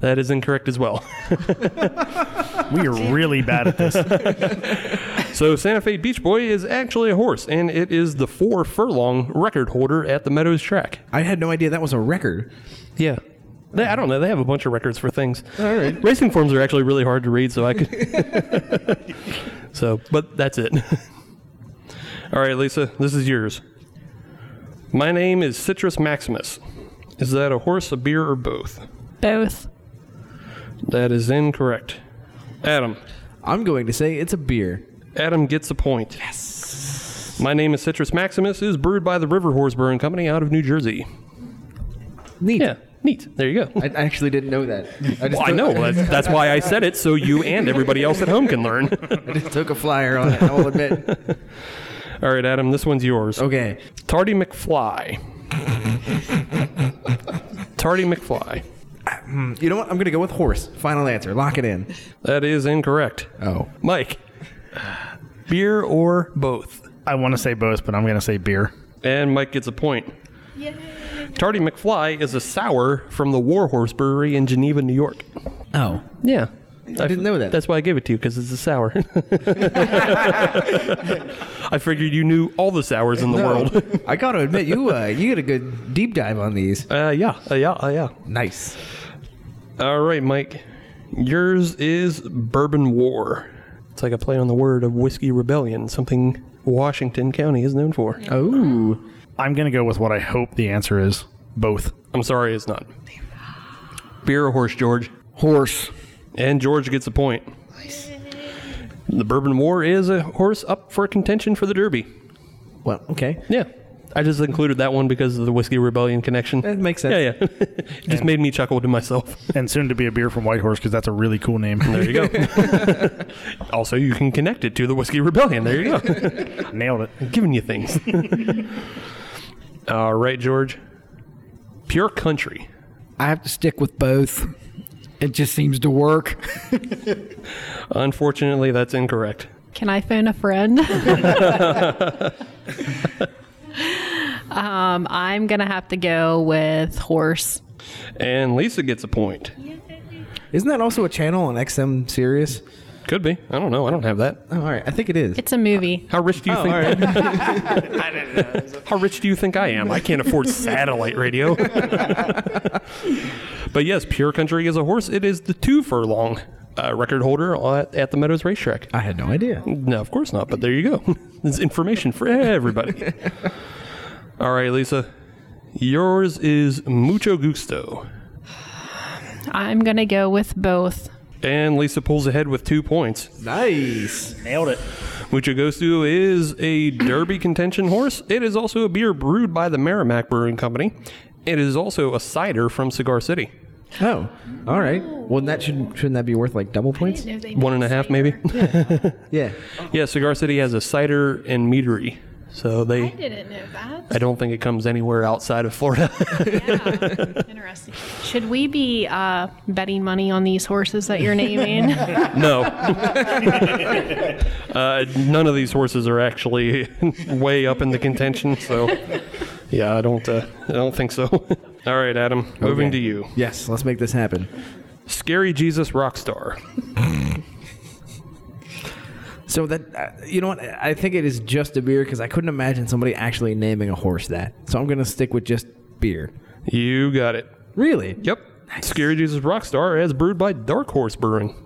[SPEAKER 1] That is incorrect as well.
[SPEAKER 6] We are really bad at this.
[SPEAKER 1] So Santa Fe Beach Boy is actually a horse, and it is the four furlong record holder at the Meadows track.
[SPEAKER 2] I had no idea that was a record.
[SPEAKER 1] Yeah. They, I don't know. They have a bunch of records for things. All right. Racing forms are actually really hard to read, so I could. so, but that's it. All right, Lisa, this is yours. My name is Citrus Maximus. Is that a horse, a beer, or both?
[SPEAKER 5] Both.
[SPEAKER 1] That is incorrect. Adam.
[SPEAKER 2] I'm going to say it's a beer.
[SPEAKER 1] Adam gets a point. Yes. My name is Citrus Maximus. is brewed by the River Horse Brewing Company out of New Jersey.
[SPEAKER 2] Neat.
[SPEAKER 1] Yeah, neat. There you go.
[SPEAKER 2] I I actually didn't know that. I just
[SPEAKER 1] Well, I know. That's, that's why I said it, so you and everybody else at home can learn.
[SPEAKER 2] I just took a flyer on it. I'll admit.
[SPEAKER 1] All right, Adam, this one's yours.
[SPEAKER 2] Okay.
[SPEAKER 1] Tardy McFly. Tardy McFly.
[SPEAKER 2] Hmm, you know what? I'm going to go with horse. Final answer. Lock it in.
[SPEAKER 1] That is incorrect.
[SPEAKER 2] Oh.
[SPEAKER 1] Mike. Beer or both?
[SPEAKER 6] I want to say both, but I'm going to say beer.
[SPEAKER 1] And Mike gets a point. Tardy McFly is a sour from the Warhorse Brewery in Geneva, New York.
[SPEAKER 2] Oh.
[SPEAKER 1] Yeah.
[SPEAKER 2] I didn't know that.
[SPEAKER 1] That's why I gave it to you because it's a sour. I figured you knew all the sours in the
[SPEAKER 2] No.
[SPEAKER 1] world.
[SPEAKER 2] I gotta admit, you uh, you get a good deep dive on these.
[SPEAKER 1] Uh, yeah, uh, yeah, uh, yeah.
[SPEAKER 2] Nice.
[SPEAKER 1] All right, Mike. Yours is Bourbon War. It's like a play on the word of Whiskey Rebellion, something Washington County is known for.
[SPEAKER 2] Oh,
[SPEAKER 6] I'm going to go with what I hope the answer is both.
[SPEAKER 1] I'm sorry, it's not. Beer or horse, George?
[SPEAKER 2] horse.
[SPEAKER 1] And George gets a point. Nice. The Bourbon War is a horse up for contention for the Derby.
[SPEAKER 2] Well, okay.
[SPEAKER 1] Yeah. I just included that one because of the Whiskey Rebellion connection.
[SPEAKER 2] That makes sense.
[SPEAKER 1] Yeah, yeah. it just made me chuckle to myself.
[SPEAKER 6] And soon to be a beer from Whitehorse because that's a really cool name.
[SPEAKER 1] There you go. also, you can connect it to the Whiskey Rebellion. There you go.
[SPEAKER 6] Nailed it.
[SPEAKER 1] I'm giving you things. All right, George. Pure country.
[SPEAKER 4] I have to stick with both. It just seems to work.
[SPEAKER 1] Unfortunately, that's incorrect.
[SPEAKER 5] Can I phone a friend? um, I'm gonna have to go with horse.
[SPEAKER 1] And Lisa gets a point.
[SPEAKER 2] Isn't that also a channel on XM Sirius?
[SPEAKER 1] Could be. I don't know. I don't have that.
[SPEAKER 2] Oh, all right. I think it is.
[SPEAKER 5] It's a movie.
[SPEAKER 1] How rich do you
[SPEAKER 2] Oh,
[SPEAKER 1] think?
[SPEAKER 2] all right.
[SPEAKER 1] How rich do you think I am? I can't afford satellite radio. but yes, Pure Country is a horse. It is the two furlong uh, record holder at, at the Meadows Racetrack.
[SPEAKER 2] I had no idea.
[SPEAKER 1] No, of course not. But there you go. There's information for everybody. All right, Lisa. Yours is Mucho Gusto.
[SPEAKER 5] I'm gonna go with both.
[SPEAKER 1] And Lisa pulls ahead with two points.
[SPEAKER 2] Nice.
[SPEAKER 6] Nailed it.
[SPEAKER 1] Mucho Gusto is a Derby contention horse. It is also a beer brewed by the Merrimack Brewing Company. It is also a cider from Cigar City.
[SPEAKER 2] Oh, all right. Well, that should shouldn't that be worth like double points?
[SPEAKER 1] One and a half, maybe.
[SPEAKER 2] Yeah.
[SPEAKER 1] yeah, Cigar City has a cider and meadery. So they, I
[SPEAKER 5] didn't know that.
[SPEAKER 1] I don't think it comes anywhere outside of Florida.
[SPEAKER 5] Interesting. Should we be uh, betting money on these horses that you're naming?
[SPEAKER 1] no. uh, none of these horses are actually way up in the contention. So, yeah, I don't, uh, I don't think so. All right, Adam, moving
[SPEAKER 2] Okay.
[SPEAKER 1] to you.
[SPEAKER 2] Yes. Let's make this happen.
[SPEAKER 1] Scary Jesus Rockstar.
[SPEAKER 2] So that uh, you know what? I think it is just a beer because I couldn't imagine somebody actually naming a horse that. So I'm gonna stick with just beer.
[SPEAKER 1] You got it.
[SPEAKER 2] Really?
[SPEAKER 1] Yep. Scary Jesus Rockstar as brewed by Dark Horse Brewing.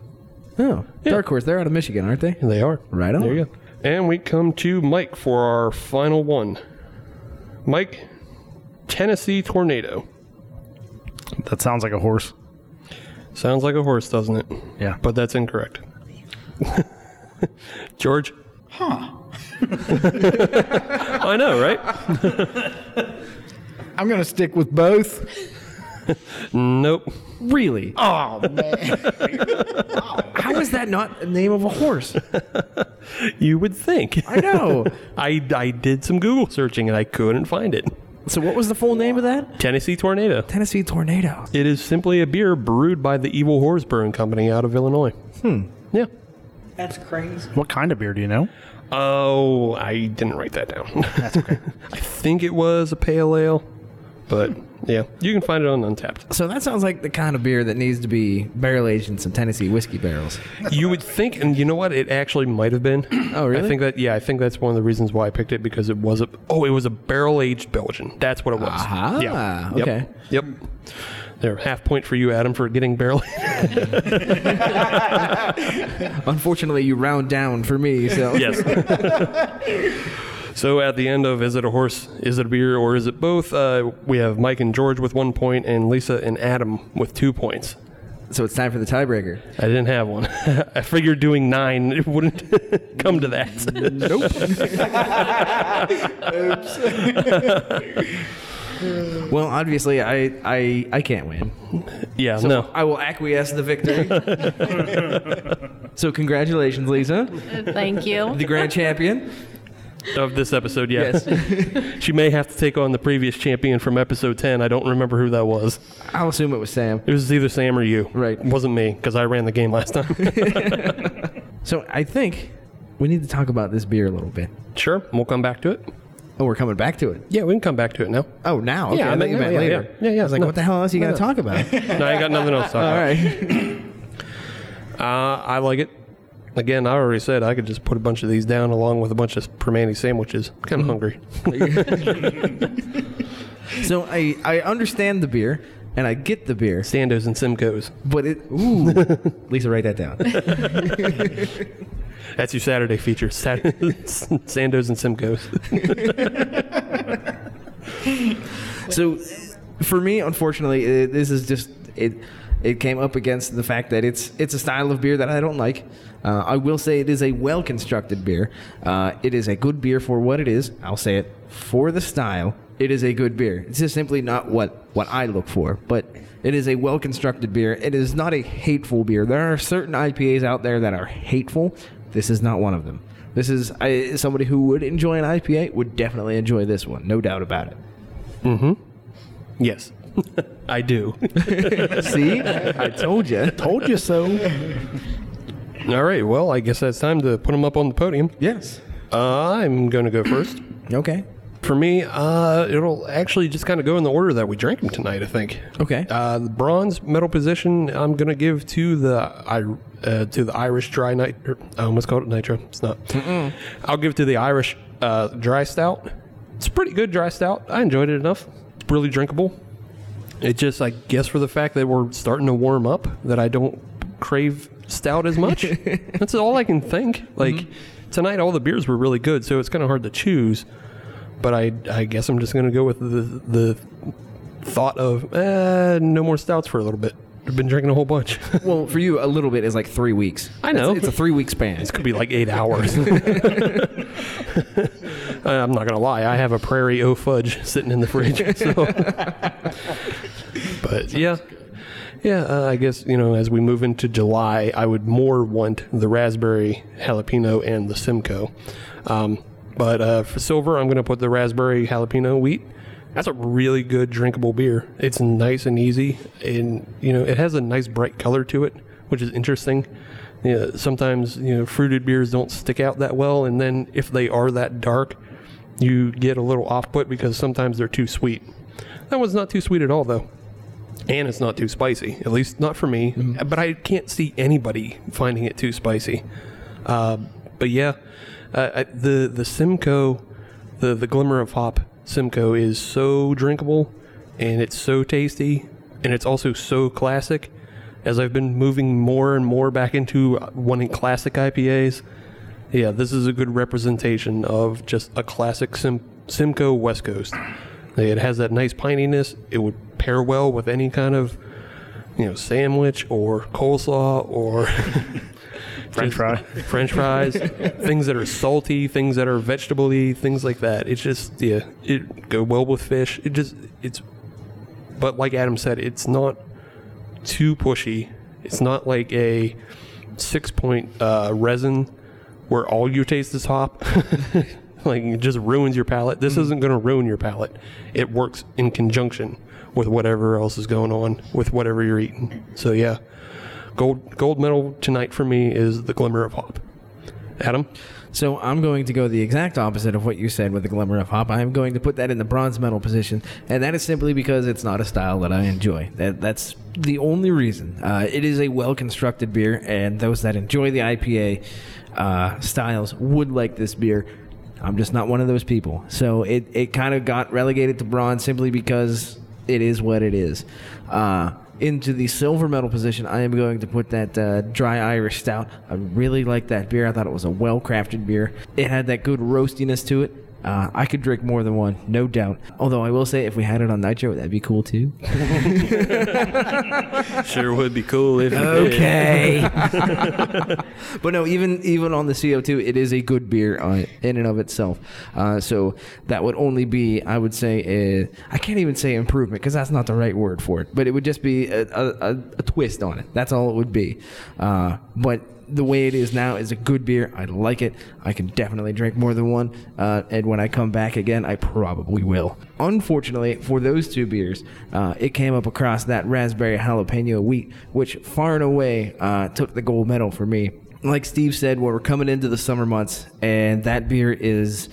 [SPEAKER 2] Oh, Dark Horse. They're out of Michigan, aren't they?
[SPEAKER 1] They are.
[SPEAKER 2] Right on.
[SPEAKER 1] There you go. And we come to Mike for our final one. Mike, Tennessee Tornado.
[SPEAKER 6] That sounds like a horse.
[SPEAKER 1] Sounds like a horse, doesn't it?
[SPEAKER 6] Yeah.
[SPEAKER 1] But that's incorrect. George?
[SPEAKER 4] Huh.
[SPEAKER 1] I know, right?
[SPEAKER 4] I'm going to stick with both.
[SPEAKER 1] Nope.
[SPEAKER 2] Really?
[SPEAKER 4] Oh, man.
[SPEAKER 2] How is that not the name of a horse?
[SPEAKER 1] You would think.
[SPEAKER 2] I know.
[SPEAKER 1] I, I did some Google searching and I couldn't find it.
[SPEAKER 2] So what was the full name of that?
[SPEAKER 1] Tennessee Tornado.
[SPEAKER 2] Tennessee Tornado.
[SPEAKER 1] It is simply a beer brewed by the Evil Horse Brewing Company out of Illinois. Hmm. Yeah.
[SPEAKER 4] That's crazy.
[SPEAKER 6] What kind of beer do you know?
[SPEAKER 1] Oh, I didn't write that down. That's okay. I think it was a pale ale, but yeah, you can find it on Untappd.
[SPEAKER 2] So that sounds like the kind of beer that needs to be barrel aged in some Tennessee whiskey barrels.
[SPEAKER 1] You would think, and you know what? It actually might have been.
[SPEAKER 2] Oh, really?
[SPEAKER 1] I think that yeah, I think that's one of the reasons why I picked it because it was a oh, it was a barrel aged Belgian. That's what it was.
[SPEAKER 2] Aha,
[SPEAKER 1] Yeah. Yep.
[SPEAKER 2] okay.
[SPEAKER 1] Yep. There, half point for you, Adam, for getting barely.
[SPEAKER 2] Unfortunately, you round down for me. So
[SPEAKER 1] yes. so at the end of is it a horse, is it a beer, or is it both? Uh, we have Mike and George with one point, and Lisa and Adam with two points.
[SPEAKER 2] So it's time for the tiebreaker.
[SPEAKER 1] I didn't have one. I figured doing nine it wouldn't come to that. Hmm.
[SPEAKER 2] Well, obviously, I I, I can't win.
[SPEAKER 1] yeah,
[SPEAKER 2] So
[SPEAKER 1] no.
[SPEAKER 2] I will acquiesce the victory. so congratulations, Lisa,
[SPEAKER 5] Thank you.
[SPEAKER 2] the grand champion.
[SPEAKER 1] Of this episode, yeah.
[SPEAKER 2] Yes.
[SPEAKER 1] she may have to take on the previous champion from episode 10. I don't remember who that was.
[SPEAKER 2] I'll assume it was Sam.
[SPEAKER 1] It was either Sam or you.
[SPEAKER 2] Right.
[SPEAKER 1] It wasn't me, because I ran the game last time.
[SPEAKER 2] So I think we need to talk about this beer a little bit.
[SPEAKER 1] sure, we'll come back to it.
[SPEAKER 2] Oh, we're coming back to it.
[SPEAKER 1] Yeah, we can come back to it now.
[SPEAKER 2] Oh, now? Okay,
[SPEAKER 1] Yeah,
[SPEAKER 2] I
[SPEAKER 1] I
[SPEAKER 2] you meant
[SPEAKER 1] yeah,
[SPEAKER 2] later.
[SPEAKER 1] yeah. Yeah, yeah,
[SPEAKER 2] I was like,
[SPEAKER 1] no.
[SPEAKER 2] what the hell else are you
[SPEAKER 1] No,
[SPEAKER 2] going to
[SPEAKER 1] no.
[SPEAKER 2] talk about?
[SPEAKER 1] No, I got nothing else to talk
[SPEAKER 2] All
[SPEAKER 1] about.
[SPEAKER 2] right.
[SPEAKER 1] Uh, I like it. Again, I already said I could just put a bunch of these down along with a bunch of Primanti sandwiches. I'm Kind of hungry.
[SPEAKER 2] So I, I understand the beer and I get the beer,
[SPEAKER 1] Sandos and Simcoes.
[SPEAKER 2] but it ooh Lisa write that down.
[SPEAKER 1] That's your Saturday feature. Sat- Sandos and Simcoes.
[SPEAKER 2] So for me, unfortunately, it, this is just it. It came up against the fact that it's it's a style of beer that I don't like. Uh, I will say it is a well constructed beer. Uh, it is a good beer for what it is. I'll say it for the style. It is a good beer. It's just simply not what what I look for, but. It is a well constructed beer. It is not a hateful beer. There are certain IPAs out there that are hateful. This is not one of them. This is I, somebody who would enjoy an IPA would definitely enjoy this one, no doubt about it. Mm-hmm.
[SPEAKER 1] Yes, I do.
[SPEAKER 2] See, I told you.
[SPEAKER 6] Told you so.
[SPEAKER 1] All right. Well, I guess that's time to put them up on the podium.
[SPEAKER 2] Yes.
[SPEAKER 1] Uh, I'm going to go first.
[SPEAKER 2] Okay.
[SPEAKER 1] For me, uh, it'll actually just kind of go in the order that we drank them tonight. I think.
[SPEAKER 2] Okay.
[SPEAKER 1] Uh, the bronze medal position, I'm gonna give to the I uh, to the Irish dry night. er, I almost called it nitro. It's not. I'll give to the Irish uh, dry stout. It's a pretty good dry stout. I enjoyed it enough. It's really drinkable. It just, I guess, for the fact that we're starting to warm up, that I don't crave stout as much. That's all I can think. Like tonight, all the beers were really good, so it's kind of hard to choose. But I, I guess I'm just gonna go with the the thought of eh, no more stouts for a little bit. I've been drinking a whole bunch.
[SPEAKER 2] Well, for you, a little bit is like three weeks.
[SPEAKER 1] I know.
[SPEAKER 2] It's, it's a three week span.
[SPEAKER 1] This could be like eight hours. Uh, I'm not gonna lie. I have a Prairie O fudge sitting in the fridge. So. but yeah, yeah. Uh, I guess you know as we move into July, I would more want the raspberry jalapeno and the Simcoe. Um, but uh, for silver, I'm gonna put the raspberry jalapeno wheat. That's a really good drinkable beer. It's nice and easy, and you know it has a nice bright color to it, which is interesting. Yeah, sometimes you know fruited beers don't stick out that well, and then if they are that dark, you get a little off put because sometimes they're too sweet. That one's not too sweet at all, though, and it's not too spicy. At least not for me. But I can't see anybody finding it too spicy. Uh, but yeah, uh, I- the the Simcoe, the the Glimmer of Hop Simcoe is so drinkable, and it's so tasty, and it's also so classic. As I've been moving more and more back into wanting classic IPAs, yeah, this is a good representation of just a classic Sim- Simcoe West Coast. It has that nice pininess. It would pair well with any kind of, you know, sandwich or coleslaw or
[SPEAKER 6] French fry.
[SPEAKER 1] French fries, things that are salty, things that are vegetable-y, things like that. It's just yeah, it go well with fish. It just it's, but like Adam said, it's not too pushy. It's not like a Sixpoint uh, resin where all you taste is hop. like it just ruins your palate. This isn't going to ruin your palate. It works in conjunction with whatever else is going on with whatever you're eating. So yeah, gold gold medal tonight for me is the glimmer of hop. Adam,
[SPEAKER 2] So I'm going to go the exact opposite of what you said with the glimmer of hop. I'm going to put that in the bronze medal position, and that is simply because it's not a style that I enjoy. That that's the only reason. Uh, it is a well constructed beer, and those that enjoy the IPA uh, styles would like this beer. I'm just not one of those people. So it, it kind of got relegated to bronze simply because it is what it is. Uh, into the silver medal position, I am going to put that uh, dry Irish stout. I really like that beer. I thought it was a well crafted beer. It had that good roastiness to it. Uh, I could drink more than one, no doubt. Although I will say, if we had it on nitro, that'd be cool too.
[SPEAKER 1] sure would be cool if.
[SPEAKER 2] Okay. but no, even even on the CO2, it is a good beer uh, in and of itself. Uh, so that would only be, I would say, a, I can't even say improvement because that's not the right word for it. But it would just be a, a, a, a twist on it. That's all it would be. Uh, but the way it is now is a good beer. I like it. I can definitely drink more than one. Uh, and when I come back again, I probably will. Unfortunately, for those two beers, uh, it came up across that raspberry jalapeno wheat, which far and away uh, took the gold medal for me. Like Steve said, we're coming into the summer months, and that beer is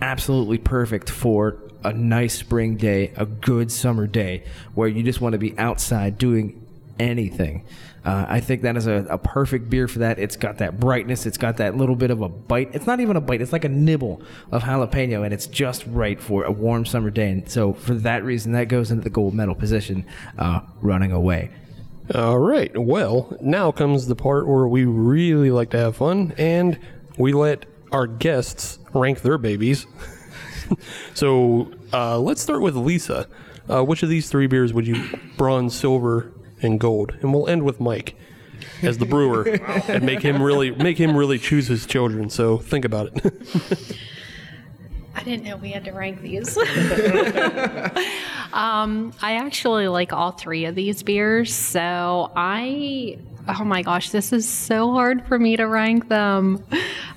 [SPEAKER 2] absolutely perfect for a nice spring day, a good summer day, where you just want to be outside doing anything. Uh, I think that is a, a perfect beer for that. It's got that brightness. It's got that little bit of a bite. It's not even a bite. It's like a nibble of jalapeno, and it's just right for a warm summer day. And so, for that reason, that goes into the gold medal position, uh, running away.
[SPEAKER 1] All right. Well, now comes the part where we really like to have fun and we let our guests rank their babies. so uh, let's start with Lisa. Uh, which of these three beers would you bronze, silver, and gold? And we'll end with Mike as the brewer and make him really make him really choose his children. So think about it.
[SPEAKER 5] I didn't know we had to rank these. um, I actually like all three of these beers. So I, oh my gosh, this is so hard for me to rank them.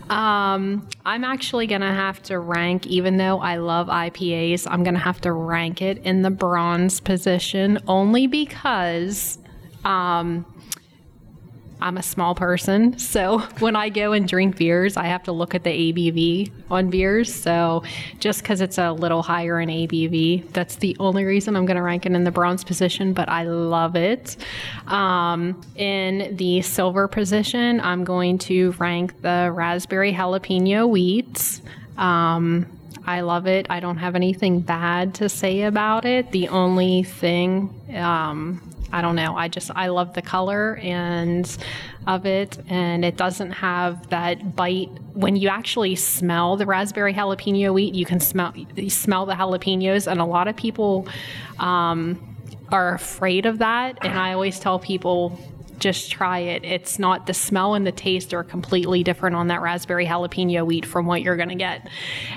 [SPEAKER 5] Um, I'm actually going to have to rank, even though I love IPAs, I'm going to have to rank it in the bronze position only because. Um, I'm a small person, so when I go and drink beers, I have to look at the ABV on beers. So just because it's a little higher in ABV, that's the only reason I'm going to rank it in the bronze position, but I love it. Um, in the silver position, I'm going to rank the raspberry jalapeno wheats. Um, I love it. I don't have anything bad to say about it. The only thing, um, I don't know. I just I love the color and of it, and it doesn't have that bite. When you actually smell the raspberry jalapeno wheat, you can smell you smell the jalapenos, and a lot of people um, are afraid of that. And I always tell people just try it. It's not the smell and the taste are completely different on that raspberry jalapeno wheat from what you're going to get.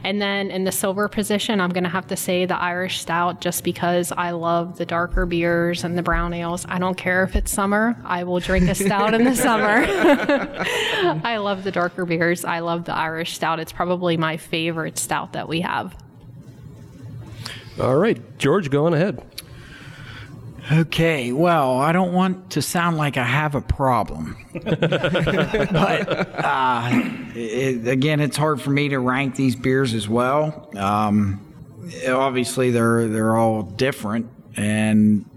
[SPEAKER 5] And then in the silver position, I'm going to have to say the Irish Stout just because I love the darker beers and the brown ales. I don't care if it's summer, I will drink a stout in the summer. I love the darker beers. I love the Irish Stout. It's probably my favorite stout that we have.
[SPEAKER 1] All right, George, go on ahead.
[SPEAKER 4] Okay, well, I don't want to sound like I have a problem, but uh, it, again, it's hard for me to rank these beers as well. Um, obviously, they're they're all different, and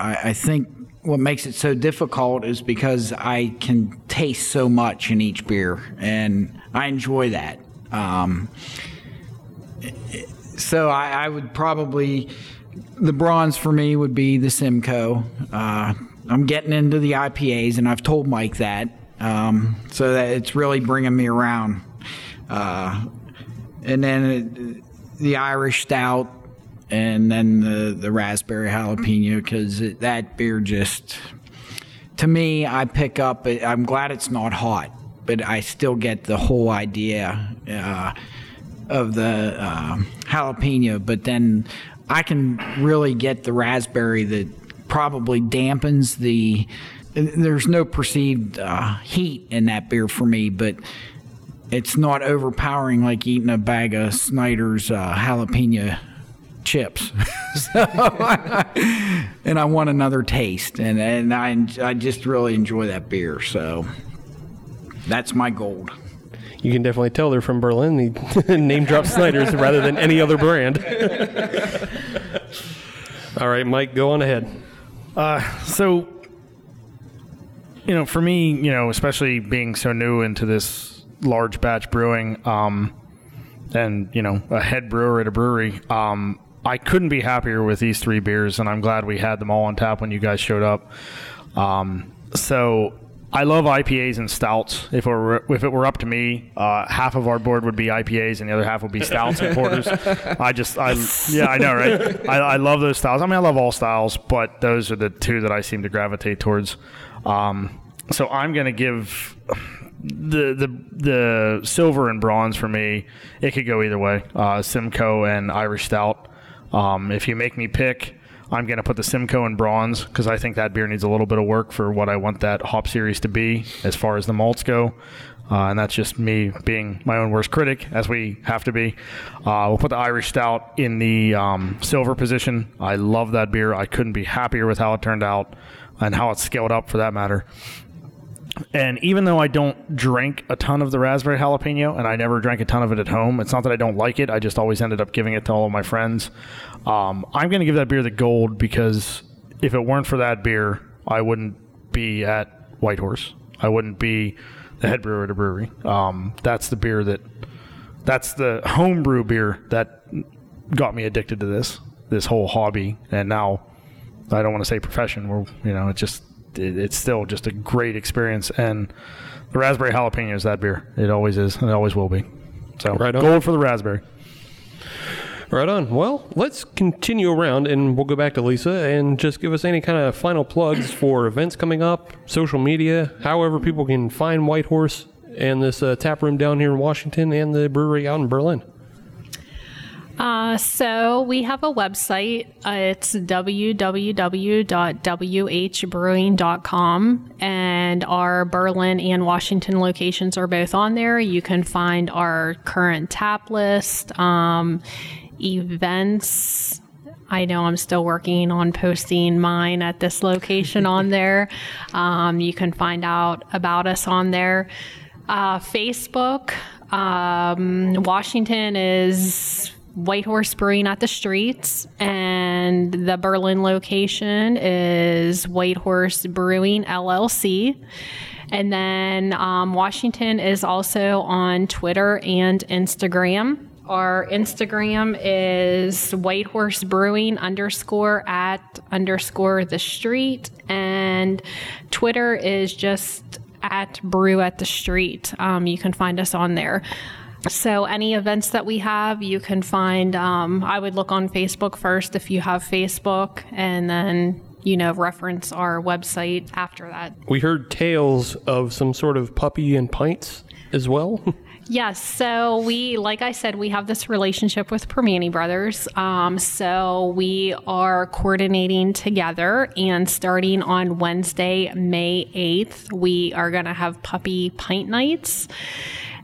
[SPEAKER 4] I, I think what makes it so difficult is because I can taste so much in each beer, and I enjoy that. Um, so I, I would probably the bronze for me would be the Simcoe. Uh, I'm getting into the IPAs, and I've told Mike that. Um, so that it's really bringing me around. Uh, and then it, the Irish Stout, and then the, the raspberry jalapeno, because that beer just, to me, I pick up, I'm glad it's not hot, but I still get the whole idea. Uh, of the uh, jalapeno, but then I can really get the raspberry that probably dampens the. There's no perceived uh, heat in that beer for me, but it's not overpowering like eating a bag of Snyder's uh, jalapeno chips. so, and I want another taste, and and I I just really enjoy that beer. So that's my gold.
[SPEAKER 1] You can definitely tell they're from Berlin. They name drop Snyder's rather than any other brand. All right, Mike, go on ahead.
[SPEAKER 6] Uh, so, you know, for me, you know, especially being so new into this large batch brewing, um, and you know, a head brewer at a brewery, um, I couldn't be happier with these three beers, and I'm glad we had them all on tap when you guys showed up. Um, so I love IPAs and stouts. If it were if it were up to me, uh, half of our board would be IPAs and the other half would be stouts and porters. I just I yeah I know right. I, I love those styles. I mean I love all styles, but those are the two that I seem to gravitate towards. Um, so I'm gonna give the the the silver and bronze for me. It could go either way. Uh, Simcoe and Irish Stout. Um, if you make me pick. I'm going to put the Simcoe in bronze because I think that beer needs a little bit of work for what I want that hop series to be as far as the malts go. Uh, and that's just me being my own worst critic, as we have to be. Uh, we'll put the Irish Stout in the um, silver position. I love that beer. I couldn't be happier with how it turned out and how it's scaled up for that matter. And even though I don't drink a ton of the raspberry jalapeno, and I never drank a ton of it at home, it's not that I don't like it. I just always ended up giving it to all of my friends. Um, I'm going to give that beer the gold because if it weren't for that beer, I wouldn't be at White Horse. I wouldn't be the head brewer at a brewery. Um, that's the beer that that's the homebrew beer that got me addicted to this this whole hobby, and now I don't want to say profession. We're you know it's just it, it's still just a great experience, and the raspberry jalapeno is that beer. It always is, and it always will be. So
[SPEAKER 1] Right on.
[SPEAKER 6] gold for the raspberry.
[SPEAKER 1] Right on. Well, let's continue around and we'll go back to Lisa and just give us any kind of final plugs for events coming up, social media, however people can find White Horse and this uh, tap room down here in Washington and the brewery out in Berlin.
[SPEAKER 5] Uh, so we have a website. Uh, it's www.whbrewing.com, and our Berlin and Washington locations are both on there. You can find our current tap list, um, events. I know I'm still working on posting mine at this location on there. Um, you can find out about us on there. Uh, Facebook. Um, Washington is Whitehorse Brewing at the Streets, and the Berlin location is Whitehorse Brewing LLC. And then um, Washington is also on Twitter and Instagram. Our Instagram is Whitehorse Brewing underscore at underscore the street, and Twitter is just at Brew at the Street. Um, you can find us on there. So, any events that we have, you can find. Um, I would look on Facebook first if you have Facebook, and then, you know, reference our website after that.
[SPEAKER 1] We heard tales of some sort of puppy and pints as well.
[SPEAKER 5] Yes. So we, like I said, we have this relationship with Primanti Brothers. Um, so we are coordinating together, and starting on Wednesday, May 8th, we are going to have puppy pint nights.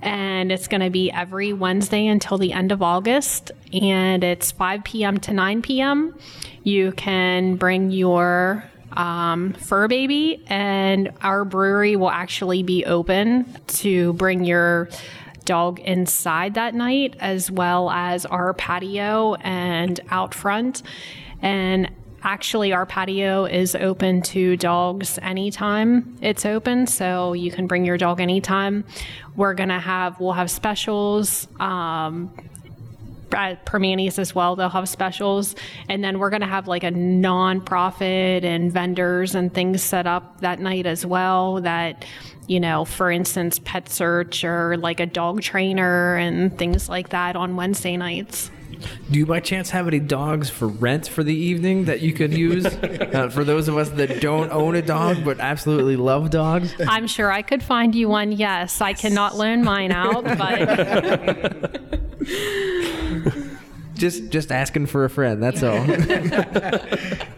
[SPEAKER 5] And it's going to be every Wednesday until the end of August. And it's 5 p.m. to 9 p.m. You can bring your um, fur baby, and our brewery will actually be open to bring your dog inside that night, as well as our patio and out front. And actually, our patio is open to dogs anytime it's open, so you can bring your dog anytime. We're gonna have we'll have specials. Um, at Primantis as well. They'll have specials. And then we're going to have like a nonprofit and vendors and things set up that night as well. That, you know, for instance, Pet Search or like a dog trainer and things like that on Wednesday nights.
[SPEAKER 2] Do you by chance have any dogs for rent for the evening that you could use? uh, for those of us that don't own a dog but absolutely love dogs?
[SPEAKER 5] I'm sure I could find you one. Yes, I cannot loan mine out, but
[SPEAKER 2] Just just asking for a friend, that's all.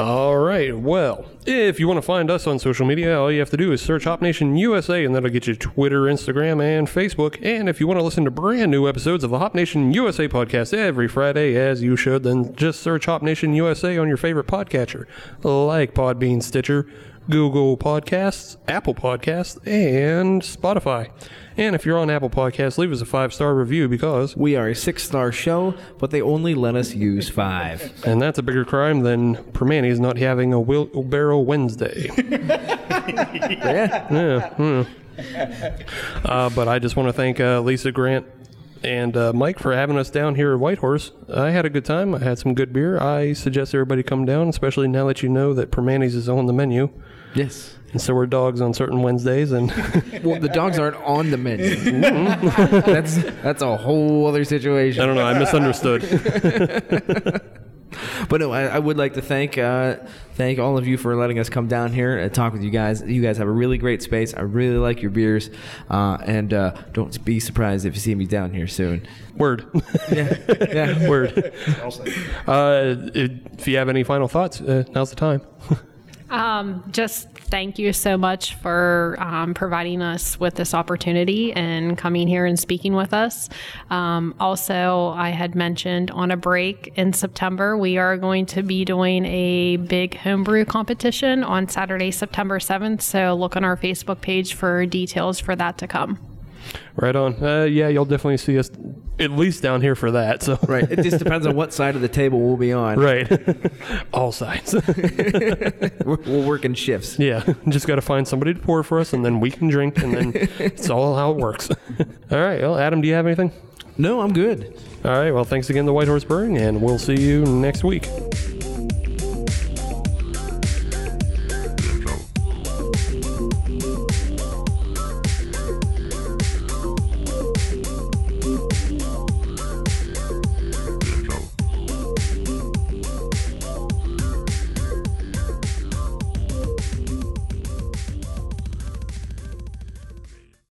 [SPEAKER 1] All right. Well, if you want to find us on social media, all you have to do is search Hop Nation USA, and that'll get you Twitter, Instagram, and Facebook. And if you want to listen to brand new episodes of the Hop Nation USA podcast every Friday, as you should, then just search Hop Nation USA on your favorite podcatcher, like Podbean, Stitcher, Google Podcasts, Apple Podcasts, and Spotify. And if you're on Apple Podcasts, leave us a five star review because
[SPEAKER 2] we are a six star show, but they only let us use five.
[SPEAKER 1] And that's a bigger crime than Primanti's not having a wheelbarrow Wednesday.
[SPEAKER 2] yeah.
[SPEAKER 1] Yeah. hmm. Uh, but I just want to thank uh, Lisa Grant and uh, Mike for having us down here at Whitehorse. I had a good time. I had some good beer. I suggest everybody come down, especially now that you know that Primanti's is on the menu.
[SPEAKER 2] Yes.
[SPEAKER 1] And so we're dogs on certain Wednesdays. And
[SPEAKER 2] Well, the dogs aren't on the menu. that's that's a whole other situation.
[SPEAKER 1] I don't know. I misunderstood.
[SPEAKER 2] But no, I, I would like to thank uh, thank all of you for letting us come down here and talk with you guys. You guys have a really great space. I really like your beers, uh, and uh, don't be surprised if you see me down here soon.
[SPEAKER 1] Word.
[SPEAKER 2] Yeah, yeah.
[SPEAKER 1] Word. Uh, if you have any final thoughts, uh, now's the time.
[SPEAKER 5] Um, just thank you so much for um, providing us with this opportunity and coming here and speaking with us. Um, also, I had mentioned on a break in September, we are going to be doing a big homebrew competition on Saturday, September 7th. So look on our Facebook page for details for that to come.
[SPEAKER 1] Right on. Uh, yeah, you'll definitely see us at least down here for that. So
[SPEAKER 2] Right. It just depends on what side of the table we'll be on.
[SPEAKER 1] right, all sides.
[SPEAKER 2] We're, we'll work in shifts.
[SPEAKER 1] yeah, just got to find somebody to pour for us, and then we can drink, and then it's all how it works. all right. Well, Adam, do you have anything?
[SPEAKER 2] No, I'm good.
[SPEAKER 1] All right. Well, thanks again to White Horse Brewing, and we'll see you next week.